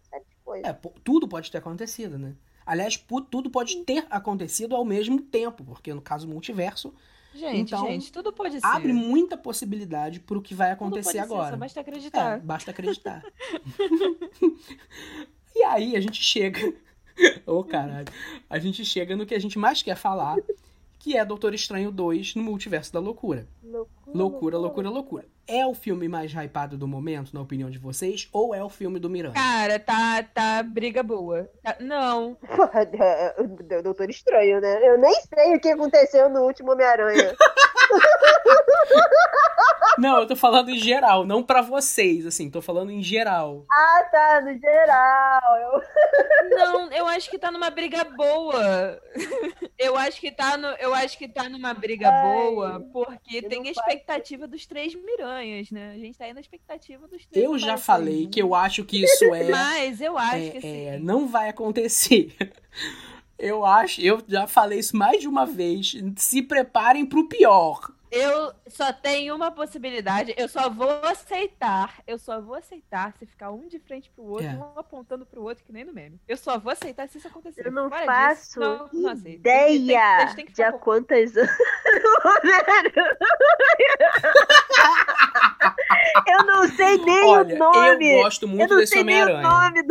série de coisas. É, tudo pode ter acontecido, né? Aliás, tudo pode ter acontecido ao mesmo tempo, porque no caso multiverso, Gente, Então, gente, tudo pode ser. abre muita possibilidade pro que vai Tudo pode acontecer ser, agora. Só basta É, acreditar. basta acreditar. e aí a gente chega. Ô caralho. A gente chega no que a gente mais quer falar, que é Doutor Estranho 2 no Multiverso da Loucura. Loucura, loucura, loucura. É o filme mais hypado do momento, na opinião de vocês, ou é o filme do Miranha? Cara, tá, tá briga boa. Tá- não. É, é, Doutor Estranho, né? Eu nem sei o que aconteceu no último Homem-Aranha. Não, eu tô falando em geral, não pra vocês, assim, tô falando em geral. ah, tá, no geral. Eu... Não, eu acho que tá numa briga boa. Eu acho que tá, no, eu acho que tá numa briga Ai, boa, porque tem a expectativa dos três miranhas, né? A gente tá aí na expectativa dos três Eu já falei que eu acho que isso é. Mas eu acho é- que é, sim. não vai acontecer. Eu acho, eu já falei isso mais de uma vez. Se preparem pro pior. Eu só tenho uma possibilidade, eu só vou aceitar, eu só vou aceitar se ficar um de frente pro outro, É. um apontando pro outro, que nem no meme. Eu só vou aceitar se isso acontecer. Eu não Fora faço disso, não, não aceito. Tem tem ideia de há quantas anos. eu não sei nem Olha, o nome. eu gosto muito eu não desse sei nem o Homem-Aranha.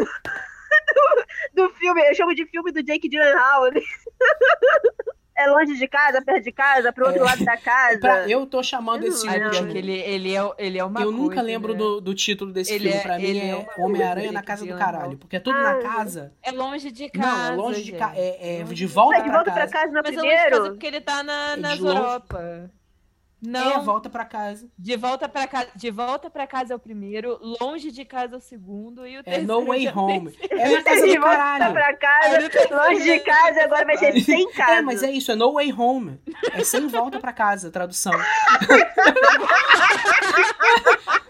Do, filme. Eu chamo de filme do Jake Gyllenhaal. É longe de casa, perto de casa, pro outro É. lado da casa. Pra- eu tô chamando Eu esse não último. que ele, ele, é, ele é uma Eu nunca coisa, lembro né? do, do título desse Ele filme. é- Pra mim ele é é Homem-Aranha na casa do caralho. Porque é tudo Ah, na casa. É longe de casa. Não, é longe de casa. gente. É, é de volta Mas de pra volta pra casa. casa no Mas é longe de casa primeiro. porque ele tá na, É nas. Europa. Não, É, volta pra casa. de volta pra casa, de volta para casa é o primeiro, longe de casa é o segundo e o É terceiro No Way já Home. É na casa De do volta caralho. pra casa, longe de casa, agora vai ser sem casa. É, mas é isso, é No Way Home. É sem volta pra casa, tradução.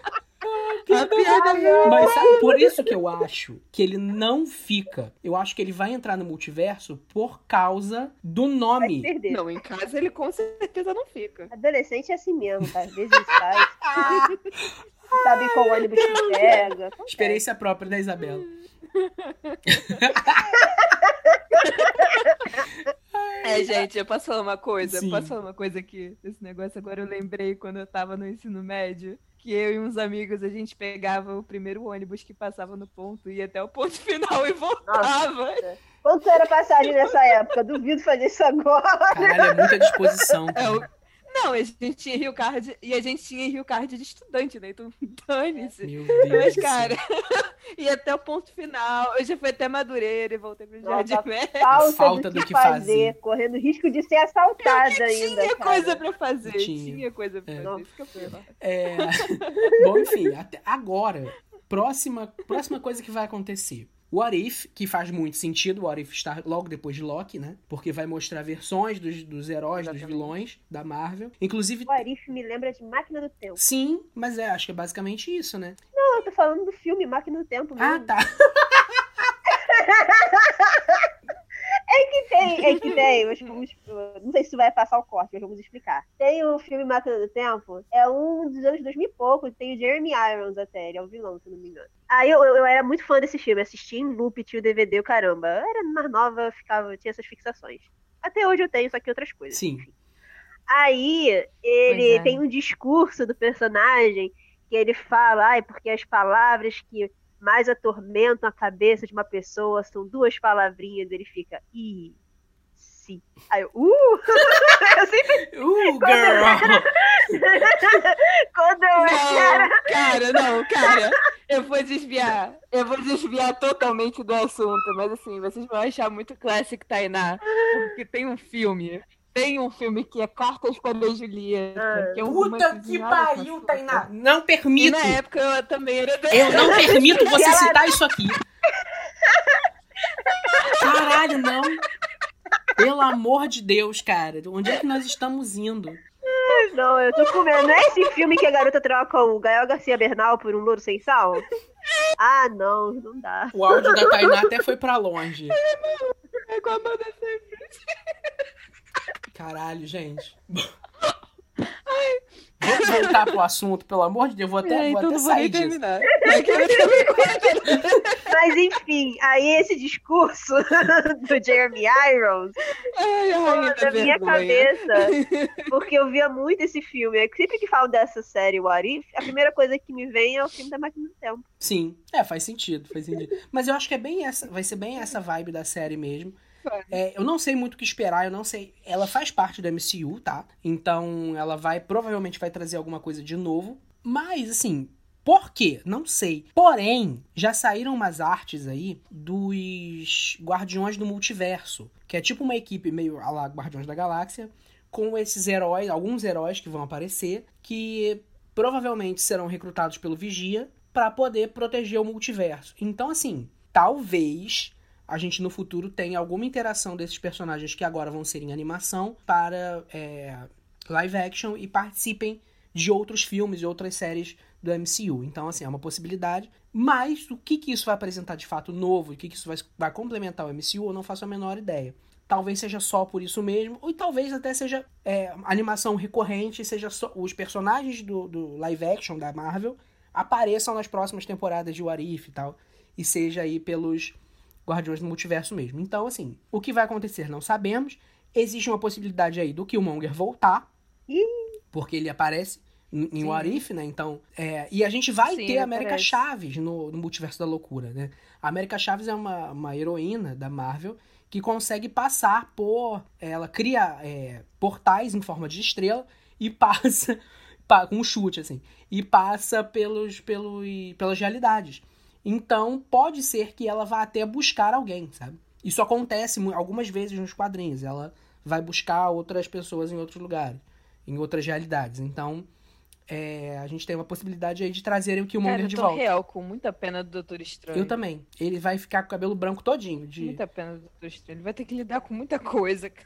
Piada, piada ruim. Mas sabe, por isso que eu acho que ele não fica. Eu acho que ele vai entrar no multiverso por causa do nome. Não, em casa ele com certeza não fica. Adolescente é assim mesmo, tá? Às vezes sai. sabe qual ônibus que pega. Experiência própria da Isabela. É, gente, eu posso falar uma coisa? Sim. Posso falar uma coisa aqui? Esse negócio agora eu lembrei quando eu tava no ensino médio. Que eu e uns amigos, a gente pegava o primeiro ônibus que passava no ponto, ia até o ponto final e voltava. Quanto era passagem nessa época? Duvido fazer isso agora. Caralho, é muita disposição. É, cara. o- Não, a gente tinha Rio Card e a gente tinha Rio Card de estudante, né? Então, dane-se. Meu Deus. Mas, cara, ia até o ponto final. Eu já fui até Madureira e voltei pro Nossa, Jardim Médio. Falta, Falta do, do que que fazer, fazer. correndo risco de ser assaltada ainda. Tinha cara. coisa pra fazer, Tinha. tinha, coisa pra É. fazer. Isso que eu fui lá. É... Bom, enfim, até agora, próxima, próxima coisa que vai acontecer. O What If, que faz muito sentido, o What If estar logo depois de Loki, né? Porque vai mostrar versões dos, dos heróis, dos Exatamente. vilões da Marvel. Inclusive, O Arif me lembra de Máquina do Tempo. sim, mas é, acho que é basicamente isso, né? Não, eu tô falando do filme Máquina do Tempo mesmo. Ah, tá. É que tem, é que tem. mas vamos- não sei se vai passar o corte, mas vamos explicar. Tem o filme Máquina do Tempo, é um dos anos 2000 e pouco, tem o Jeremy Irons até, ele é o vilão, se não me engano. Aí eu, eu, eu era muito fã desse filme, assisti em loop, tinha o DVD, o caramba. Eu era mais nova, ficava, tinha essas fixações. Até hoje eu tenho, só que outras coisas. Sim. enfim. Aí ele é. tem um discurso do personagem que ele fala, ai, porque as palavras que mais atormentam a cabeça de uma pessoa são duas palavrinhas. Ele fica, i, si. Aí eu, uh! eu sempre, Uh, girl! quando eu era. Não, cara, não, cara. Eu vou desviar. Eu vou desviar totalmente do assunto. Mas assim, vocês vão achar muito clássico Tainá. Porque tem um filme. Tem um filme que é Cartas para a Julieta. Ah. que é um Puta que pariu. Tainá! Não E permito! na época eu também era Eu não permito você citar isso aqui. Caralho, não. Pelo amor de Deus, cara. Onde é que nós estamos indo? Não, eu tô comendo. Não é esse filme que a garota troca o Gael Garcia Bernal por um louro sem sal? Ah, não, não dá. O áudio da Tainá até foi pra longe. É com a banda sempre. Caralho, gente. Vamos voltar pro assunto, pelo amor de Deus. Vou até, É, vou então até vou sair disso. terminar. Mas enfim, aí esse discurso do Jeremy Irons Ai, da na minha vergonha. cabeça, porque eu via muito esse filme. É Sempre que falo dessa série What If, a primeira coisa que me vem é o filme da Máquina do Tempo. Sim, é, faz sentido, faz sentido. Mas eu acho que é bem essa, vai ser bem essa vibe da série mesmo. É, eu não sei muito o que esperar, eu não sei. Ela faz parte do MCU, tá? Então ela vai, provavelmente vai trazer alguma coisa de novo. Mas, assim, por quê? Não sei. Porém, já saíram umas artes aí dos Guardiões do Multiverso. Que é tipo uma equipe meio a lá Guardiões da Galáxia. Com esses heróis, alguns heróis que vão aparecer. Que provavelmente serão recrutados pelo Vigia para poder proteger o multiverso. Então, assim, talvez a gente no futuro tenha alguma interação desses personagens que agora vão ser em animação para é, live action e participem de outros filmes e outras séries do MCU. Então, assim, é uma possibilidade. Mas o que, que isso vai apresentar de fato novo, o que, que isso vai, vai complementar o MCU, eu não faço a menor ideia. Talvez seja só por isso mesmo, ou talvez até seja é, animação recorrente, seja só os personagens do, do live action da Marvel apareçam nas próximas temporadas de What If e tal, e seja aí pelos Guardiões do Multiverso mesmo. Então, assim, o que vai acontecer não sabemos. Existe uma possibilidade aí do Killmonger voltar, porque ele aparece em Sim. What If, né? Então, é, e a gente vai Sim, ter a América. Chaves no, no Multiverso da Loucura, né? A América Chaves é uma, uma heroína da Marvel que consegue passar por. Ela cria é, portais em forma de estrela e passa. pa- com um chute, assim. E passa pelos, pelos, pelas realidades. Então, pode ser que ela vá até buscar alguém, sabe? Isso acontece algumas vezes nos quadrinhos. Ela vai buscar outras pessoas em outros lugares, em outras realidades. Então, é, a gente tem uma possibilidade aí de trazerem o Killmonger Cara, eu de volta. real com muita pena do Doutor Estranho. Eu também. Ele vai ficar com o cabelo branco todinho. De... Muita pena do Doutor Estranho. Ele vai ter que lidar com muita coisa.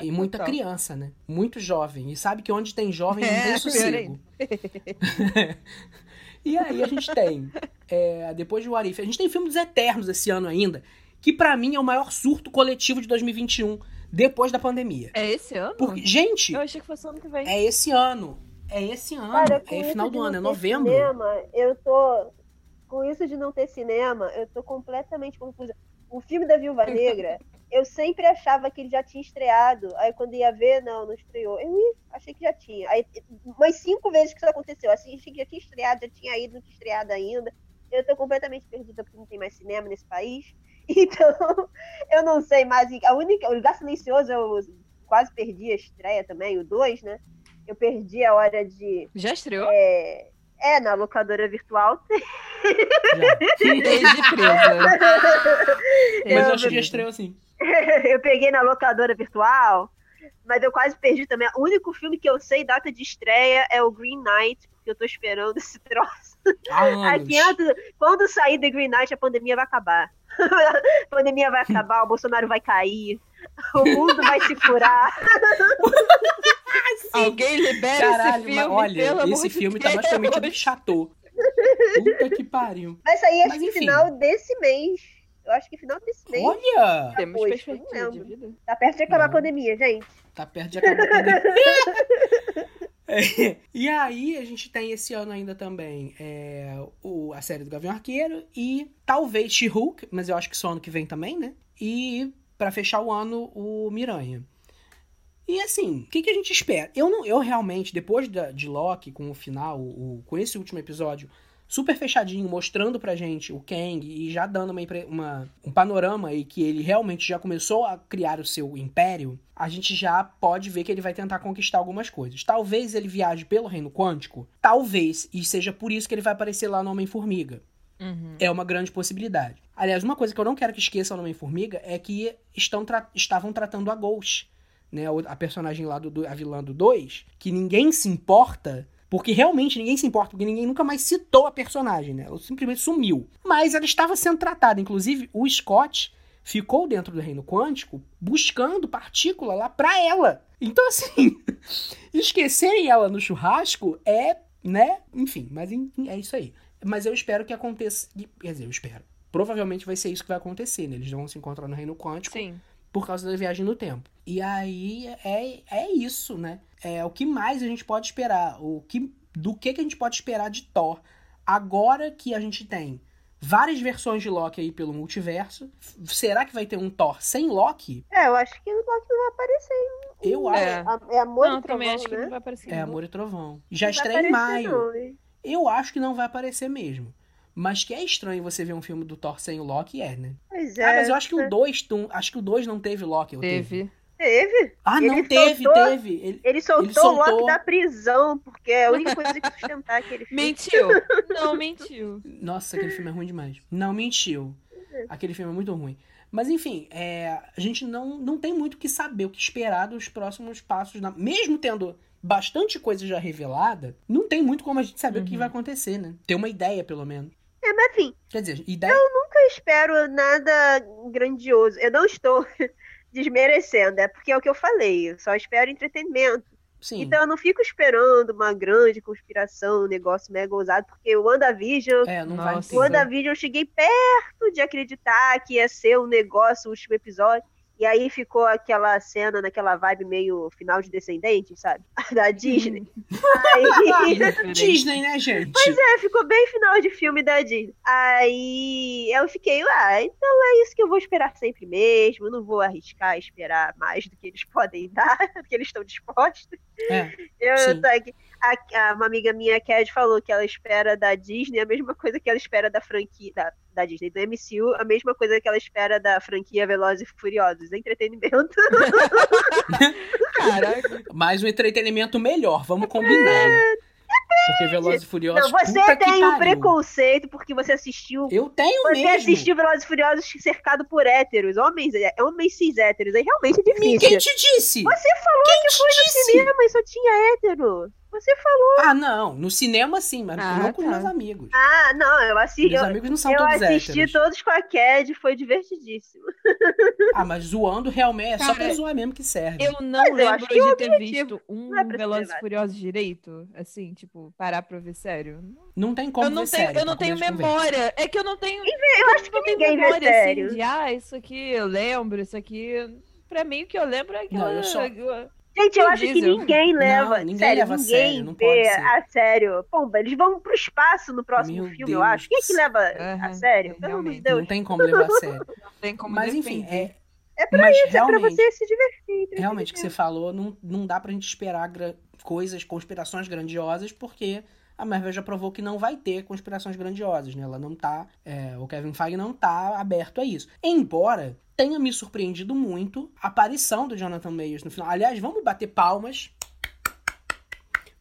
E muita Total. criança, né? Muito jovem. E sabe que onde tem jovem não É, tem pior sossego. E aí a gente tem, é, depois de What If, a gente tem filme dos Eternos esse ano ainda, que pra mim é o maior surto coletivo de 2021, depois da pandemia. É esse ano? Porque, gente, Eu achei que fosse ano que vem. é esse ano. É esse ano. Cara, é final do ano, é novembro. Cinema, eu tô. Com isso de não ter cinema, eu tô completamente confusa. O filme da Viúva Negra, eu sempre achava que ele já tinha estreado. Aí quando ia ver, não, não estreou. Eu achei que já tinha. Aí, umas cinco vezes que isso aconteceu. Assim, achei que já tinha estreado, já tinha ido, não tinha estreado ainda. Eu tô completamente perdida porque não tem mais cinema nesse país. Então, eu não sei mais. A única. O Lugar Silencioso eu quase perdi a estreia também, o 2, né? Eu perdi a hora de. Já estreou? É, é na locadora virtual. Já. Desde presa. Mas eu acho que já estreou assim. eu peguei na locadora virtual, mas eu quase perdi também. O único filme que eu sei data de estreia é o Green Knight, porque eu tô esperando esse troço. Quando sair The Green Knight, a pandemia vai acabar. a pandemia vai acabar, o Bolsonaro vai cair, o mundo vai se curar. Alguém libera Caralho, esse filme, mas olha, pelo amor esse de filme tá Deus. basicamente do chateau. Puta que pariu. Vai sair, acho Mas, que enfim. final desse mês. Eu acho que final desse mês. Olha! Temos Pois, perspectiva não de vida. Tá perto de acabar a Não. pandemia, gente. Tá perto de acabar a pandemia. É, E aí, a gente tem esse ano ainda também é, o, a série do Gavião Arqueiro e talvez She-Hulk, mas eu acho que só ano que vem também, né? E pra fechar o ano, o Miranha. E assim, o que, que a gente espera? Eu não, eu realmente, depois da, de Loki, com o final, o, com esse último episódio super fechadinho, mostrando pra gente o Kang e já dando uma, uma- um panorama aí que ele realmente já começou a criar o seu império, a gente já pode ver que ele vai tentar conquistar algumas coisas. Talvez ele viaje pelo reino quântico, talvez, e seja por isso que ele vai aparecer lá no Homem-Formiga. Uhum. É uma grande possibilidade. Aliás, uma coisa que eu não quero que esqueçam no Homem-Formiga é que estão tra- estavam tratando a Ghost, né? A personagem lá do, a vilã do 2, que ninguém se importa, porque realmente ninguém se importa, porque ninguém nunca mais citou a personagem, né? Ela simplesmente sumiu. Mas ela estava sendo tratada. Inclusive, o Scott ficou dentro do reino quântico buscando partícula lá pra ela. Então, assim, esquecerem ela no churrasco é, né? Enfim, mas é isso aí. Mas eu espero que aconteça. Quer dizer, eu espero. Provavelmente vai ser isso que vai acontecer, né? Eles vão se encontrar no reino quântico Sim. Por causa da viagem no tempo. E aí é, é isso, né? É o que mais a gente pode esperar. O que, do que, que a gente pode esperar de Thor agora que a gente tem várias versões de Loki aí pelo multiverso. Será que vai ter um Thor sem Loki? É, eu acho que o Loki não vai aparecer. Eu acho. É. É amor Não, e trovão, acho que né? não vai aparecer. É. Amor e Trovão. Já Não estreia em maio. não? Eu acho que não vai aparecer mesmo. Mas que é estranho você ver um filme do Thor sem o Loki, é, né? Pois é. ah, mas eu acho que o 2 acho que o 2 não teve Loki. Teve. Teve. Ah, não Ele teve, soltou- teve. Ele- Ele soltou, soltou- o Loki da prisão, porque é a única coisa que sustentar aquele filme. Mentiu. Não, mentiu. Nossa, aquele filme é ruim demais. Não, mentiu. Aquele filme é muito ruim. Mas enfim, é, a gente não, não tem muito o que saber, o que esperar dos próximos passos. na- Mesmo tendo bastante coisa já revelada, não tem muito como a gente saber o que Uhum. vai acontecer, né? Ter uma ideia, pelo menos. Mas enfim, Quer dizer, ideia. nunca espero nada grandioso. Eu não estou desmerecendo, é porque é o que eu falei. Eu só espero entretenimento. Sim. Então eu não fico esperando uma grande conspiração, um negócio mega ousado, porque o WandaVision. é, não vai. O WandaVision eu cheguei perto de acreditar que ia ser um negócio o último episódio. E aí ficou aquela cena naquela vibe meio final de Descendentes, sabe? Da Disney. Aí, Disney, né, gente? é, ficou bem final de filme da Disney. Aí eu fiquei, ah, então é isso que eu vou esperar sempre mesmo. Eu não vou arriscar esperar mais do que eles podem dar, do que eles estão dispostos. É. Eu, Sim. tô aqui- a- a- uma amiga minha, Cat, falou que ela espera da Disney a mesma coisa que ela espera da franquia da, da Disney, do MCU, a mesma coisa que ela espera da franquia Velozes e Furiosos, entretenimento. Caraca. Mais um entretenimento melhor, vamos combinar. né? Porque Velozes e Furiosos. Não, você puta que tem um preconceito porque você assistiu. Eu tenho Você mesmo. assistiu Velozes e Furiosos cercado por héteros, homens, é, homens cis héteros, aí realmente é difícil. Ninguém te disse. Você falou Quem que foi no disse? cinema e só tinha hétero. Você falou. Ah, não. No cinema, sim, mas Ah, não com os tá. meus amigos. Ah, não, eu assisti. Meus Eu, amigos não são eu todos assisti héteros. todos com a Cad, foi divertidíssimo. Ah, mas zoando realmente é só Cara, pra zoar mesmo que serve. Eu não Mas eu lembro que é de ter objetivo. visto um é Velozes e. Furiosos direito, assim, tipo, parar pra ver sério. Não tem como eu não ver tenho, série eu não tenho conversa. memória. É que eu não tenho. Eu acho que ninguém vê memória sério. assim de, ah, isso aqui eu lembro, isso aqui. Pra mim, o que eu lembro é aquela. Não, eu só- Gente, eu acho que Diesel. ninguém leva. ninguém sério, leva a ninguém sério, não pode vê ser. a sério. Pomba, eles vão pro espaço no próximo Meu filme, eu Deus acho. Quem é que leva Aham, a sério? é, Pelo amor de. Deus. Não tem como levar a sério. Não tem como Mas enfim, é. É pra mas isso, é pra você se divertir. realmente o que você falou, não, não dá pra gente esperar gra- coisas, conspirações grandiosas, porque a Marvel já provou que não vai ter conspirações grandiosas, né? Ela não tá. é, o Kevin Feige não tá aberto a isso. Embora tenha me surpreendido muito a aparição do Jonathan Mayers no final. Aliás, vamos bater palmas.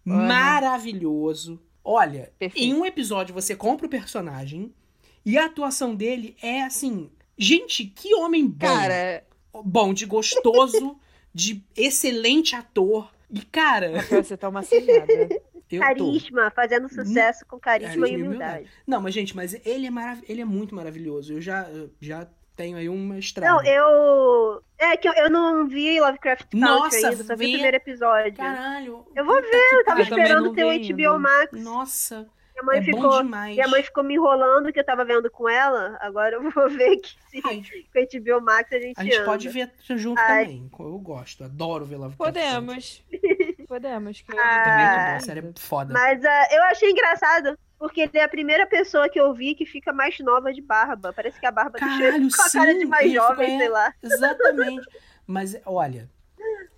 Olha. Maravilhoso. Olha, Perfeito. em um episódio você compra o personagem e a atuação dele é assim. Gente, que homem bom Cara, bom, de gostoso, de excelente ator. E, cara, você tá uma assinada. eu tô. Carisma, fazendo sucesso com carisma Carisma e e humildade. Não, mas, gente, mas ele é, marav ele é muito maravilhoso. Eu já, eu já tenho aí uma estrada. Não, eu. É que eu, eu não vi Lovecraft Country Nossa, ainda, só vi o primeiro episódio. Caralho. Eu vou ver, eu tava Eu esperando não ter o HBO ainda. Max. Nossa, Minha mãe, é bom ficou, demais. minha mãe ficou me enrolando que eu tava vendo com ela. Agora eu vou ver que se Ai, com o HBO Max a gente, a gente anda. pode ver junto Ai. também. Eu gosto, adoro ver Lovecraft Country. Podemos. Podemos. Que eu Ah. Também bom, tô a série é foda. Mas ah, eu achei engraçado, porque ele é a primeira pessoa que eu vi que fica mais nova de barba. Parece que a barba Caralho, deixa com a cara de mais jovem, fica- sei lá. Exatamente. Mas, olha,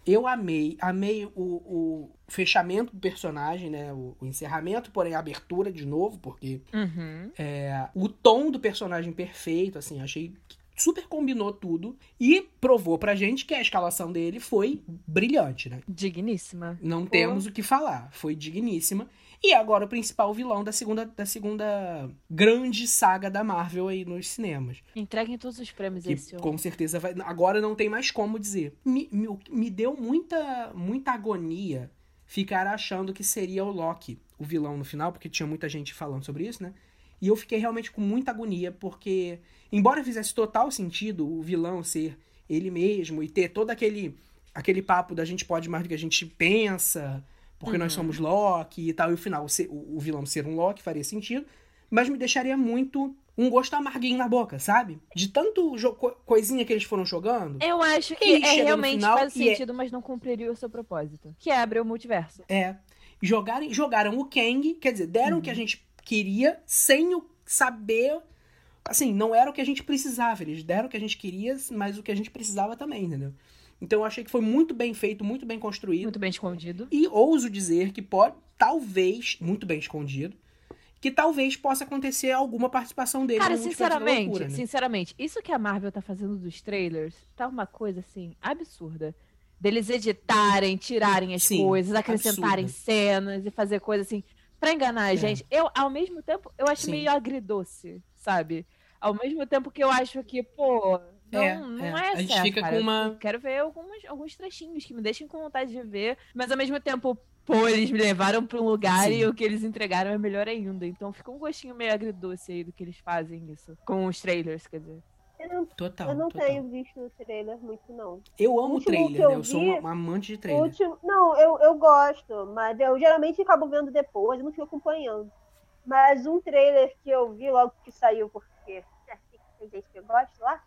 eu amei, amei o, o fechamento do personagem, né? O, o encerramento, porém a abertura de novo, porque Uhum. é, o tom do personagem perfeito, assim, achei que super combinou tudo e provou pra gente que a escalação dele foi brilhante, né? Digníssima. Não temos o que falar, foi digníssima. E agora o principal vilão da segunda, da segunda grande saga da Marvel aí nos cinemas. Entreguem todos os prêmios Que esse com certeza vai. Agora não tem mais como dizer. Me, me, me deu muita, muita agonia ficar achando que seria o Loki o vilão no final, porque tinha muita gente falando sobre isso, né? E eu fiquei realmente com muita agonia, porque, embora fizesse total sentido o vilão ser ele mesmo e ter todo aquele, aquele papo da gente pode mais do que a gente pensa, porque nós Uhum. somos Loki e tal, e o final, ser- o, o vilão ser um Loki faria sentido, mas me deixaria muito um gosto amarguinho na boca, sabe? De tanto coisinha que eles foram jogando. Eu acho que é, realmente final faz é- sentido, mas não cumpriria o seu propósito. Que é abrir o multiverso. É. Jogarem, jogaram o Kang, quer dizer, deram o que a gente queria sem o saber. Assim, não era o que a gente precisava. Eles deram o que a gente queria, mas o que a gente precisava também, entendeu? Então eu achei que foi muito bem feito, muito bem construído. Muito bem escondido. E ouso dizer que pode, talvez, muito bem escondido, que talvez possa acontecer alguma participação dele Cara, no sinceramente, Loucura, né? sinceramente, isso que a Marvel tá fazendo dos trailers tá uma coisa assim absurda. Deles editarem, tirarem as Sim, coisas, acrescentarem absurda. cenas e fazer coisa assim pra enganar a É. gente. Eu, ao mesmo tempo, eu acho Sim. meio agridoce, sabe? Ao mesmo tempo que eu acho que, pô, não É, não é. é, A gente fica cara. com uma- Eu quero ver algumas, alguns trechinhos que me deixem com vontade de ver, mas ao mesmo tempo, pô, eles me levaram pra um lugar Sim. e o que eles entregaram é melhor ainda. Então fica um gostinho meio agridoce aí do que eles fazem isso. Com os trailers, quer dizer. Eu não, Total. eu não total. tenho visto o trailer muito, não. Eu amo trailer, eu né? Eu sou vi- uma, uma amante de trailer. último, não, eu, eu gosto, mas eu geralmente acabo vendo depois, eu não fico acompanhando. Mas um trailer que eu vi logo que saiu, porque é assim que tem gente que eu gosto lá.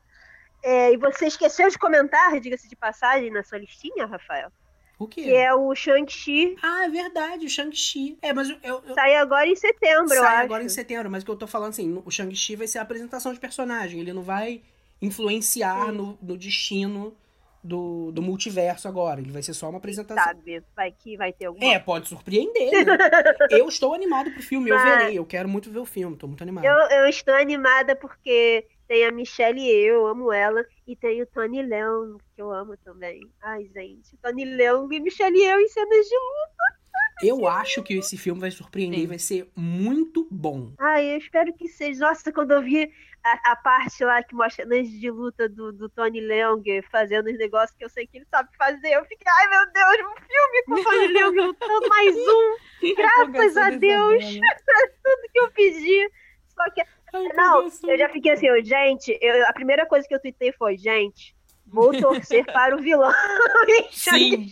É, e você esqueceu de comentar, diga-se de passagem, na sua listinha, Rafael, O quê? que é o Shang-Chi. Ah, é verdade, o Shang-Chi. É, mas eu, eu, eu- Sai agora em setembro, eu sai acho. agora em setembro, mas o que eu tô falando assim, o Shang-Chi vai ser a apresentação de personagem, ele não vai influenciar no, no destino do, do multiverso agora, ele vai ser só uma apresentação. Sabe, vai que vai ter alguma É, pode surpreender, né? eu estou animado pro filme, eu Mas- verei, eu quero muito ver o filme, tô muito animado. Eu, eu estou animada porque tem a Michelle e eu, amo ela, e tem o Tony Leung, que eu amo também. Ai, gente, Tony Leung e Michelle e eu em cenas de Eu acho que esse filme vai surpreender Sim. e vai ser muito bom. Ai, eu espero que seja. Nossa, quando eu vi a, a, parte lá que mostra antes de luta do, do Tony Leung fazendo os negócios que eu sei que ele sabe fazer. Eu fiquei, ai meu Deus, um filme com o Tony Leung lutando mais um. Graças a Deus, tudo que eu pedi. Só que. Ai, não, eu já fiquei assim, gente, eu, a primeira coisa que eu tuitei foi, gente, vou torcer para o vilão. Sim.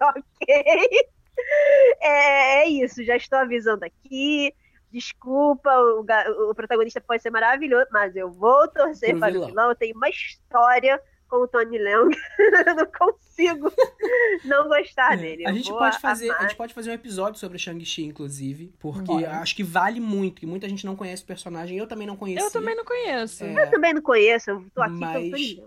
ok? É, é isso, já estou avisando aqui. Desculpa, o, o, protagonista pode ser maravilhoso, mas eu vou torcer Pro para vilão. o vilão. Eu tenho uma história com o Tony Leung. eu não consigo não gostar é. dele. A gente, pode fazer, a gente pode fazer um episódio sobre Shang-Chi, inclusive, porque acho que vale muito, e muita gente não conhece o personagem. Eu também não conheço. Eu também não conheço. É... Eu também não conheço, eu tô aqui mas...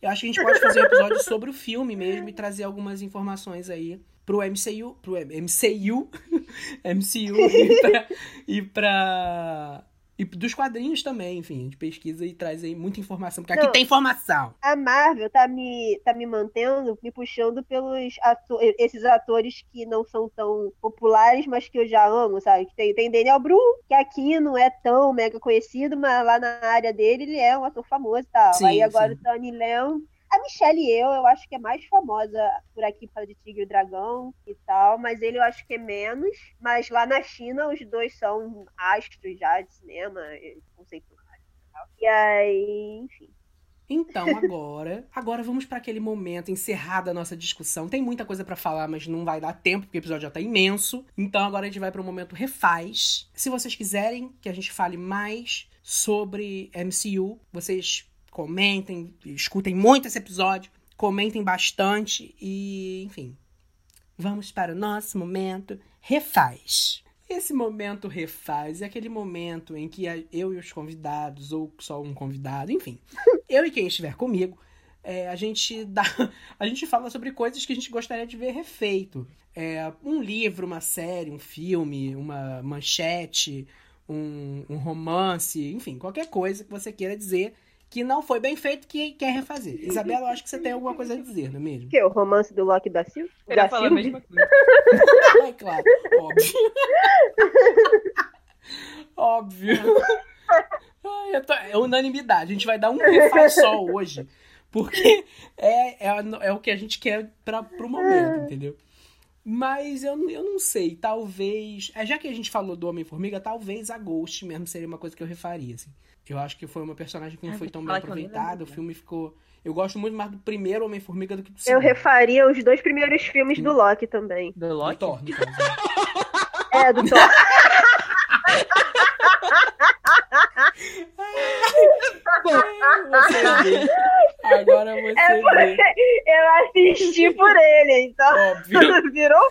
Eu acho que a gente pode fazer um episódio sobre o filme mesmo e trazer algumas informações aí pro MCU, pro MCU, MCU e pra, e pra e dos quadrinhos também, enfim, a gente pesquisa e traz aí muita informação, porque aqui Não, tem informação. A Marvel tá me, tá me mantendo, me puxando pelos ator, esses atores que não são tão populares, mas que eu já amo, sabe? Que tem, tem Daniel Bru, que aqui não é tão mega conhecido, mas lá na área dele ele é um ator famoso e tal. Sim, aí agora sim. o Tony Leon a Michelle e eu, eu acho que é mais famosa por aqui por causa de Tigre e Dragão e tal, mas ele eu acho que é menos. Mas lá na China, os dois são astros já de cinema, conceituais. E aí, enfim. Então, agora, agora vamos para aquele momento encerrada a nossa discussão. Tem muita coisa para falar, mas não vai dar tempo porque o episódio já tá imenso. Então, agora a gente vai para o momento refaz. Se vocês quiserem que a gente fale mais sobre MCU, vocês comentem, escutem muito esse episódio, comentem bastante e, enfim, vamos para o nosso momento refaz. Esse momento refaz é aquele momento em que eu e os convidados, ou só um convidado, enfim, eu e quem estiver comigo, é, a gente dá, a gente fala sobre coisas que a gente gostaria de ver refeito. É, um livro, uma série, um filme, uma manchete, um, um romance, enfim, qualquer coisa que você queira dizer que não foi bem feito que quer refazer. Isabela, eu acho que você tem alguma coisa a dizer, não é mesmo? Que é o romance do Loki da Silva? Eu ia falar a mesma coisa. é claro, óbvio. óbvio. Ai, tô... É unanimidade. A gente vai dar um refaz só hoje. Porque é, é, é o que a gente quer para pro momento, entendeu? Mas eu, eu não sei, talvez. É, já que a gente falou do Homem-Formiga, talvez a Ghost mesmo seria uma coisa que eu refaria, assim. Eu acho que foi uma personagem que não ah, foi tão bem aproveitada. O filme ficou. Eu gosto muito mais do primeiro Homem-Formiga do que do segundo. Eu refaria os dois primeiros filmes do Loki também. Do Loki? Do Thor, no caso. Né? é, do Thor. você vê. Agora você é vê. Eu assisti por ele, então. Óbvio. virou,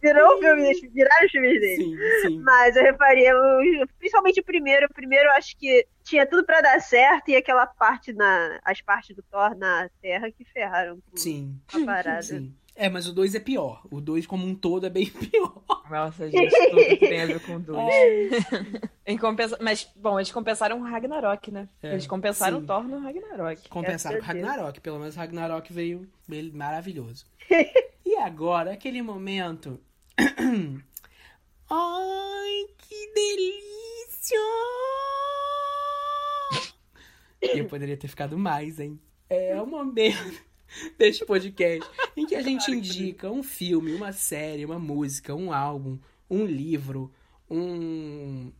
virou filme, viraram os filmes dele. Sim, sim. Mas eu reparei, principalmente o primeiro. O primeiro eu acho que tinha tudo para dar certo e aquela parte na. As partes do Thor na Terra que ferraram com sim. a parada. Sim. É, mas o 2 é pior. O 2, como um todo, é bem pior. Nossa, gente, tudo que tem a ver com o 2. É. Compensa... Mas, bom, eles compensaram o Ragnarok, né? É, eles compensaram sim. o Thor no Ragnarok. Compensaram o Ragnarok. Pelo menos o Ragnarok veio maravilhoso. e agora, aquele momento. Ai, que delícia! Eu poderia ter ficado mais, hein? É o momento deste podcast, em que a gente indica um filme, uma série, uma música, um álbum, um livro, um,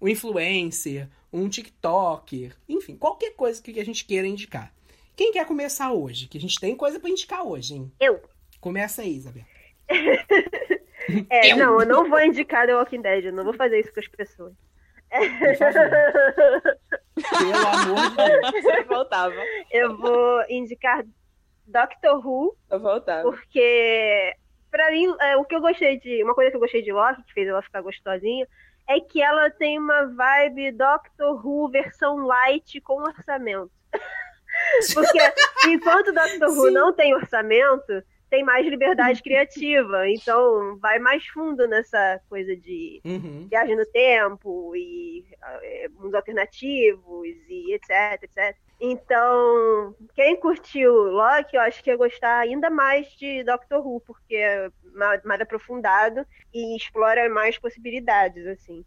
um influencer, um TikToker, enfim, qualquer coisa que a gente queira indicar. Quem quer começar hoje? Que a gente tem coisa para indicar hoje, hein? Eu. Começa aí, Isabel. é, eu. não, eu não vou indicar The Walking Dead, eu não vou fazer isso com as pessoas. Pelo amor de Deus. Você voltava. Eu vou indicar Doctor Who. Eu voltar. Porque, pra mim, é, o que eu gostei de. Uma coisa que eu gostei de Loki, que fez ela ficar gostosinha, é que ela tem uma vibe Doctor Who versão light com orçamento. Porque enquanto Doctor Who não tem orçamento, tem mais liberdade criativa. Então, vai mais fundo nessa coisa de uhum. viagem no tempo e é, mundos alternativos e etc, etc. Então, quem curtiu Loki, eu acho que ia gostar ainda mais de Doctor Who, porque é mais, aprofundado e explora mais possibilidades, assim.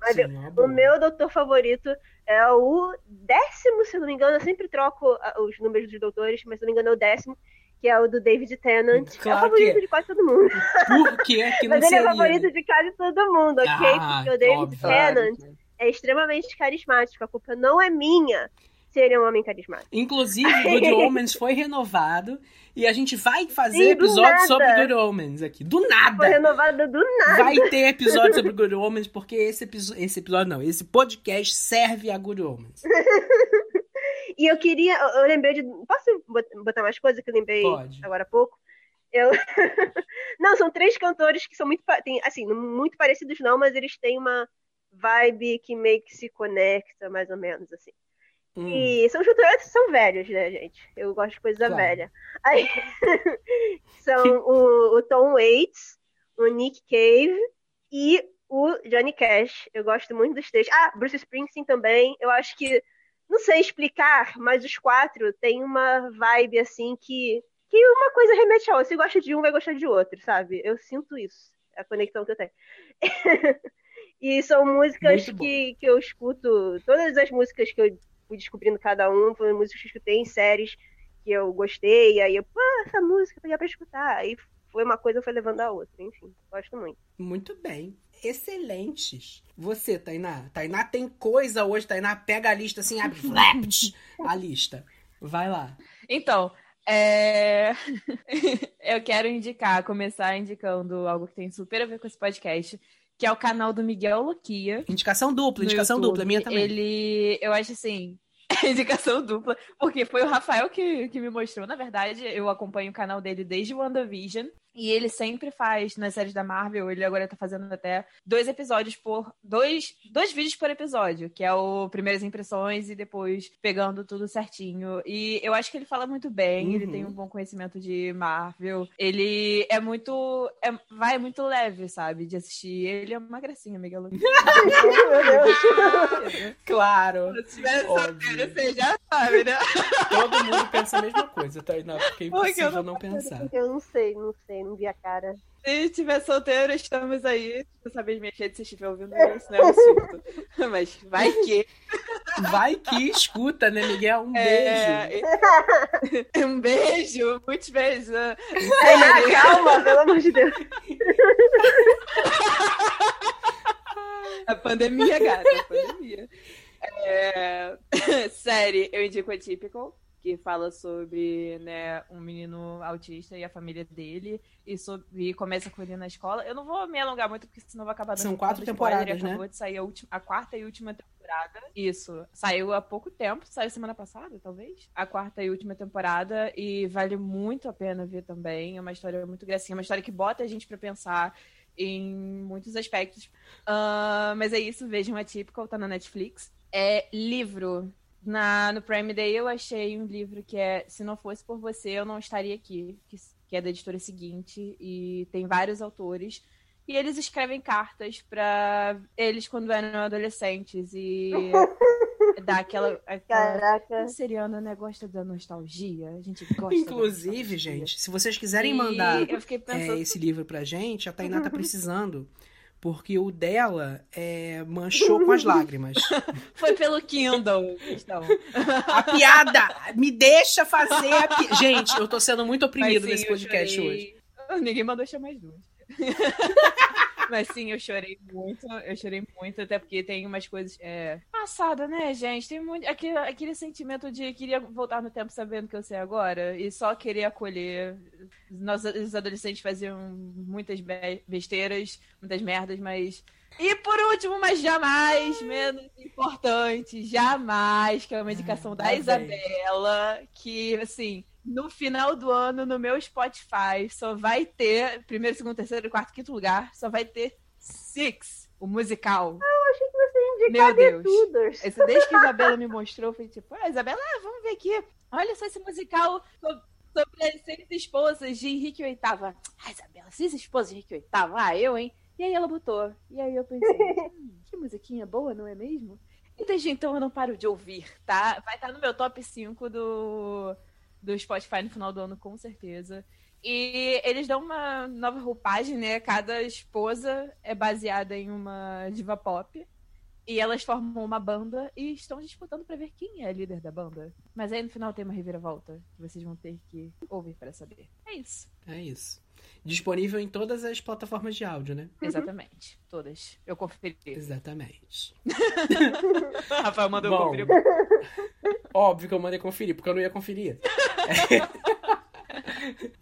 Mas Sim, eu- uma o meu doutor favorito é o décimo, se não me engano. Eu sempre troco ah, os números dos doutores, mas se não me engano é o décimo, que é o do David Tennant. é Claro o favorito é. de quase todo mundo. Por que é que não Mas ele é o favorito né? de quase todo mundo, ok? Ah, Porque o David óbvio. Tennant. É extremamente carismático. A culpa não é minha se ele é um homem carismático. Inclusive, Good Omens foi renovado e a gente vai fazer Sim, do episódio nada. sobre Good Omens aqui. Do Foi nada! renovado do nada. Vai ter episódio sobre Good Omens, porque esse, esse episódio não, esse podcast serve a Good Omens. E eu queria, eu lembrei de. Posso bot- botar mais coisa que eu lembrei Pode. agora há pouco? Eu... não, são três cantores que são muito, tem, assim, muito parecidos não, mas eles têm uma vibe que meio que se conecta, mais ou menos, assim. Hum, E são cantores são velhos, né, gente? Eu gosto de coisa Claro. velha. Aí, são o, o Tom Waits, o Nick Cave e o Johnny Cash. Eu gosto muito dos três. Ah, Bruce Springsteen também. Eu acho que, não sei explicar, mas os quatro têm uma vibe assim que, que uma coisa remete a outra. Se gosta de um, vai gostar de outro, sabe? Eu sinto isso. É a conexão que eu tenho. e são músicas que, que eu escuto. Todas as músicas que eu fui descobrindo cada um foram músicas que eu escutei em séries que eu gostei. Aí eu, pô, essa música eu peguei pra escutar. Aí foi uma coisa foi levando a outra. Enfim, gosto muito. Muito bem. Excelentes. Você, Tainá. Tainá tem coisa hoje. Tainá pega a lista assim, abre flaps, a lista. Vai lá. Então, é... eu quero indicar, começar indicando algo que tem super a ver com esse podcast, que é o canal do Miguel Loquia. Indicação dupla, indicação YouTube. dupla. Minha também. Ele, eu acho assim, indicação dupla, porque foi o Rafael que, que me mostrou. Na verdade, eu acompanho o canal dele desde o WandaVision. E ele sempre faz nas séries da Marvel, ele agora tá fazendo até dois episódios por. Dois, dois vídeos por episódio, que é o Primeiras Impressões e depois pegando tudo certinho. E eu acho que ele fala muito bem, ele Uhum. tem um bom conhecimento de Marvel. Ele é muito. é- vai muito leve, sabe? De assistir. Ele é uma gracinha, Miguel. Meu Deus. Claro. Se tiver solteiro, você já sabe, né? Todo mundo pensa a mesma coisa, Tainá. Porque é eu impossível não não pensar. Eu não sei, não sei, não vi a cara. Se tiver solteiro, estamos aí. Se você saber as minhas redes, se estiver ouvindo isso, não é um surto. Mas vai que. Vai que escuta, né, Miguel? Um beijo. É... um beijo, muitos beijos. Tainá, calma, pelo amor de Deus. A pandemia, gata, a pandemia. É... Série, eu indico a Typical, que fala sobre né, um menino autista e a família dele, e, sobre... e começa com ele na escola. Eu não vou me alongar muito, porque senão vai acabar dando São quatro dando spoiler, temporadas, né? Acabou de sair a, última... a quarta e última temporada. Isso. Saiu há pouco tempo, saiu semana passada, talvez. A quarta e última temporada, e vale muito a pena ver também. É uma história muito gracinha, uma história que bota a gente pra pensar em muitos aspectos. Ah, mas é isso, vejam a Typical, tá na Netflix. É livro. Na, no Prime Day eu achei um livro que é Se Não Fosse Por Você, Eu Não Estaria Aqui, que, que é da editora seguinte, e tem vários autores. E eles escrevem cartas pra eles quando eram adolescentes e dá aquela. aquela... Caraca. Seriana, né? Gosta da nostalgia. A gente gosta. Inclusive, gente, se vocês quiserem E mandar é, pensando. esse livro pra gente, a Tainá tá precisando. Porque o dela é, manchou com as lágrimas. Foi pelo Kindle. Então. A piada! Me deixa fazer a pi... Gente, eu tô sendo muito oprimido sim, nesse podcast hoje. Ninguém mandou chamar as duas. Mas sim, eu chorei muito. Eu chorei muito, até porque tem umas coisas. É... Passada, né, gente? Tem muito. Aquele, aquele sentimento de queria voltar no tempo sabendo que eu sei agora e só querer acolher. Nós, os adolescentes faziam muitas be- besteiras, muitas merdas, mas. E por último, mas jamais menos importante, jamais, que é uma indicação Ah, da tá bem. Isabela, que, assim, no final do ano, no meu Spotify, só vai ter, primeiro, segundo, terceiro, quarto, quinto lugar, só vai ter Six, o musical. Achei Meu Deus. Esse, desde que a Isabela me mostrou, eu falei tipo, ah, Isabela, ah, vamos ver aqui. Olha só esse musical so- sobre as seis esposas de Henrique VIII. Ah, Isabela, seis esposas de Henrique VIII? Ah, eu, hein? E aí ela botou. E aí eu pensei, hum, que musiquinha boa, não é mesmo? E desde então eu não paro de ouvir, tá? Vai estar no meu top 5 do, do Spotify no final do ano, com certeza. E eles dão uma nova roupagem, né? Cada esposa é baseada em uma diva pop. E elas formam uma banda e estão disputando pra ver quem é a líder da banda. Mas aí no final tem uma reviravolta que vocês vão ter que ouvir para saber. É isso. É isso. Disponível em todas as plataformas de áudio, né? Exatamente. Todas. Eu conferi. Exatamente. Rafael mandou Bom. eu conferir. Óbvio que eu mandei conferir, porque eu não ia conferir.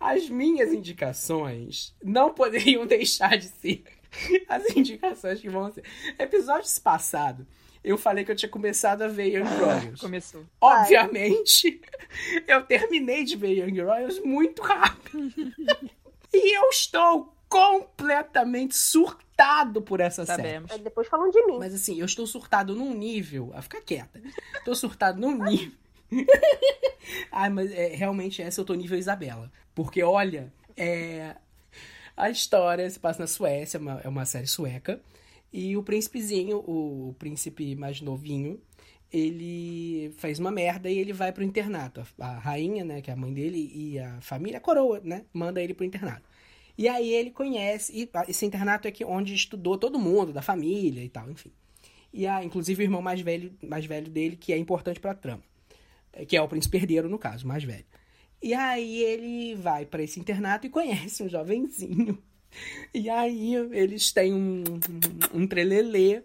As minhas indicações não poderiam deixar de ser as indicações que vão ser. Episódios passados, eu falei que eu tinha começado a ver Young Royals. Começou. Obviamente, eu terminei de ver Young Royals muito rápido. e eu estou completamente surtado por essa série. Sabemos. Aí depois falam de mim. Mas assim, eu estou surtado num nível. Ah, fica quieta. Tô surtado num nível. Ai, mas é, realmente essa eu tô nível Isabela. Porque, olha, é. A história se passa na Suécia, é uma- é uma série sueca. E o príncipezinho, o príncipe mais novinho, ele faz uma merda e ele vai pro internato. A, a rainha, né, que é a mãe dele, e a família, a coroa, né, manda ele pro internato. E aí ele conhece, e esse internato é que onde estudou todo mundo, da família e tal, enfim. E a, inclusive o irmão mais velho, mais velho dele, que é importante pra trama. É, Que é o príncipe herdeiro, no caso, mais velho. E aí ele vai pra esse internato e conhece um jovenzinho. E aí eles têm um, um trelelê.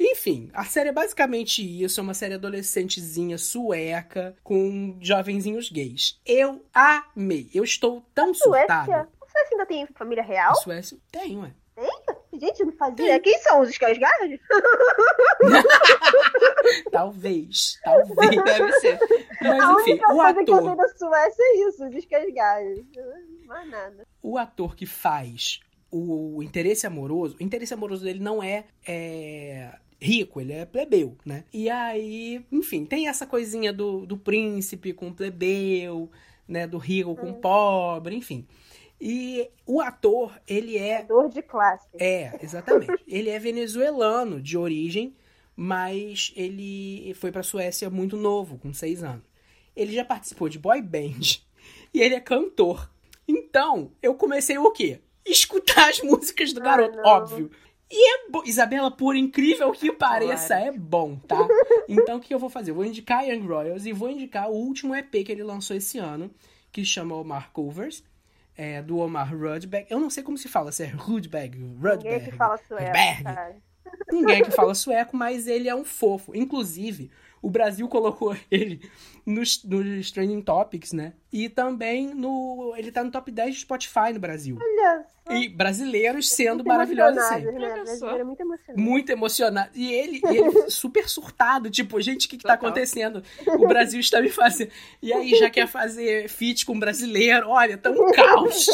Enfim, a série é basicamente isso. É uma série adolescentezinha sueca com jovenzinhos gays. Eu amei. Eu estou tão. Suécia? A Suécia ainda tem família real? Suécia tem, ué. Gente, não fazia. Quem são os Skarsgård? Talvez, talvez. Deve ser. Mas A enfim, única o coisa que eu sei ator, da Suécia é isso, os Skarsgård. Mais nada. o ator que faz o interesse amoroso, o interesse amoroso dele não é, é, rico, ele é plebeu, né? E aí, enfim, tem essa coisinha do, do príncipe com o plebeu, né? Do rico com o pobre, enfim. E o ator, ele é Dor de classe. É, exatamente. ele é venezuelano de origem, mas ele foi pra Suécia muito novo, com seis anos. Ele já participou de boy band e ele é cantor. Então, eu comecei o quê? Escutar as músicas do Ah, garoto, não. óbvio. E é bo... Isabela, por incrível que pareça, Claro. é bom, tá? Então, o que eu vou fazer? Eu vou indicar Young Royals e vou indicar o último EP que ele lançou esse ano, que chama Omar Covers, é, do Omar Rudberg. Eu não sei como se fala, se é Rudberg, Rudberg. Ninguém que fala sueco, Rudberg. Ninguém que fala sueco, mas ele é um fofo. Inclusive, o Brasil colocou ele nos, nos Trending Topics, né? E também no. Ele tá no top 10 do Spotify no Brasil. Olha só. E brasileiros sendo Muito maravilhosos sempre. Né? Brasileiro é muito emocionado. Muito emocionado. E ele, ele super surtado. Tipo, gente, o que, que tá acontecendo? O Brasil está me fazendo. E aí já quer fazer feat com brasileiro. Olha, tá um caos.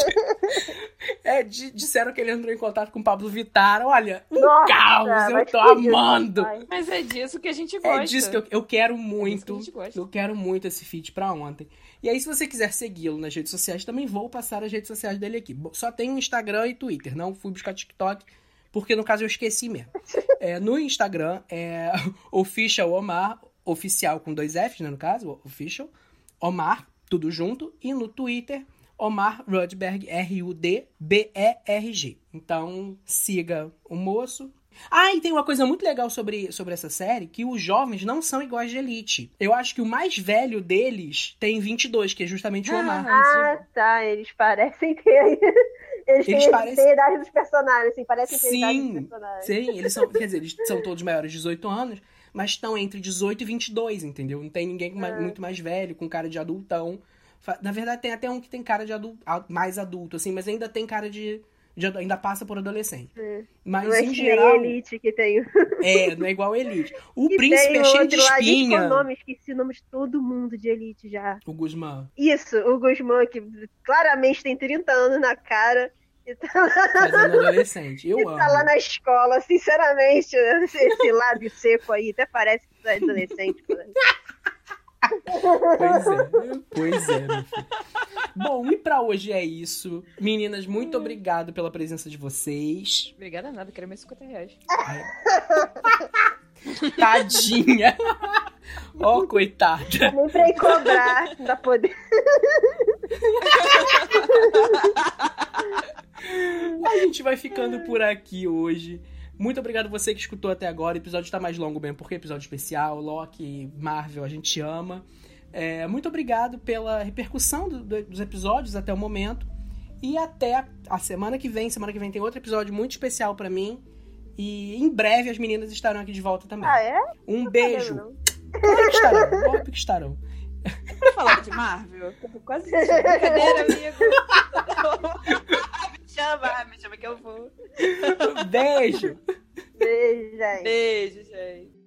É, di- disseram que ele entrou em contato com o Pablo Vittar. Olha, um Nossa, caos. Eu tô amando. vai. Mas é disso que a gente gosta. É disso que eu, eu quero É disso que muito. a gente gosta. Eu quero muito esse feed pra ontem. E aí, se você quiser segui-lo nas redes sociais, também vou passar as redes sociais dele aqui. Só tem Instagram e Twitter. Não fui buscar TikTok, porque no caso eu esqueci mesmo. É, no Instagram é Official Omar, oficial com dois Fs, né? No caso, Official. Omar, tudo junto. E no Twitter, Omar Rudberg, R-U-D-B-E-R-G. Então, siga o moço. Ah, e tem uma coisa muito legal sobre, sobre essa série, que os jovens não são iguais de Elite. Eu acho que o mais velho deles tem 22, que é justamente o Omar. Ah, tá. Eles parecem ter. Eles, Eles têm, parecem- têm a idade dos personagens, assim, parecem ter a idade Sim, dos personagens. sim, eles são, quer dizer, eles são todos maiores de 18 anos, mas estão entre 18 e 22, entendeu? Não tem ninguém com mais- Ah. muito mais velho, com cara de adultão. Na verdade, tem até um que tem cara de adulto, mais adulto, assim, mas ainda tem cara de, de ainda passa por adolescente. Sim. Mas Não é em geral, Elite que tem. é, não é igual a Elite. O príncipe é cheio de outro lá, espinha. qual nome? Esqueci o nome de todo mundo de Elite já. O Guzmán. Isso, o Guzmán, que claramente tem 30 anos na cara e tá, Fazendo adolescente. Eu e amo. tá lá na escola. Sinceramente, esse, esse lábio seco aí até parece que tá adolescente. Pois é, pois é, meu filho. Bom, e pra hoje é isso. Meninas, muito obrigado pela presença de vocês. Obrigada nada, quero meus 50 reais. Ai. Tadinha. Ó, coitada. Nem pra ir cobrar, não dá poder. A gente vai ficando por aqui hoje. Muito obrigado você que escutou até agora. O episódio está mais longo mesmo, porque é episódio especial. Loki, Marvel, a gente ama. É, muito obrigado pela repercussão do, do, dos episódios até o momento. E até a semana que vem. Semana que vem tem outro episódio muito especial para mim. E em breve as meninas estarão aqui de volta também. Ah, é? Um Não beijo. Claro que estarão. Óbvio que estarão. Pra falar de Marvel, eu tô quase brincadeira, amigo. me chama, me chama que eu vou. Beijo. Beijo, gente. Beijo, gente.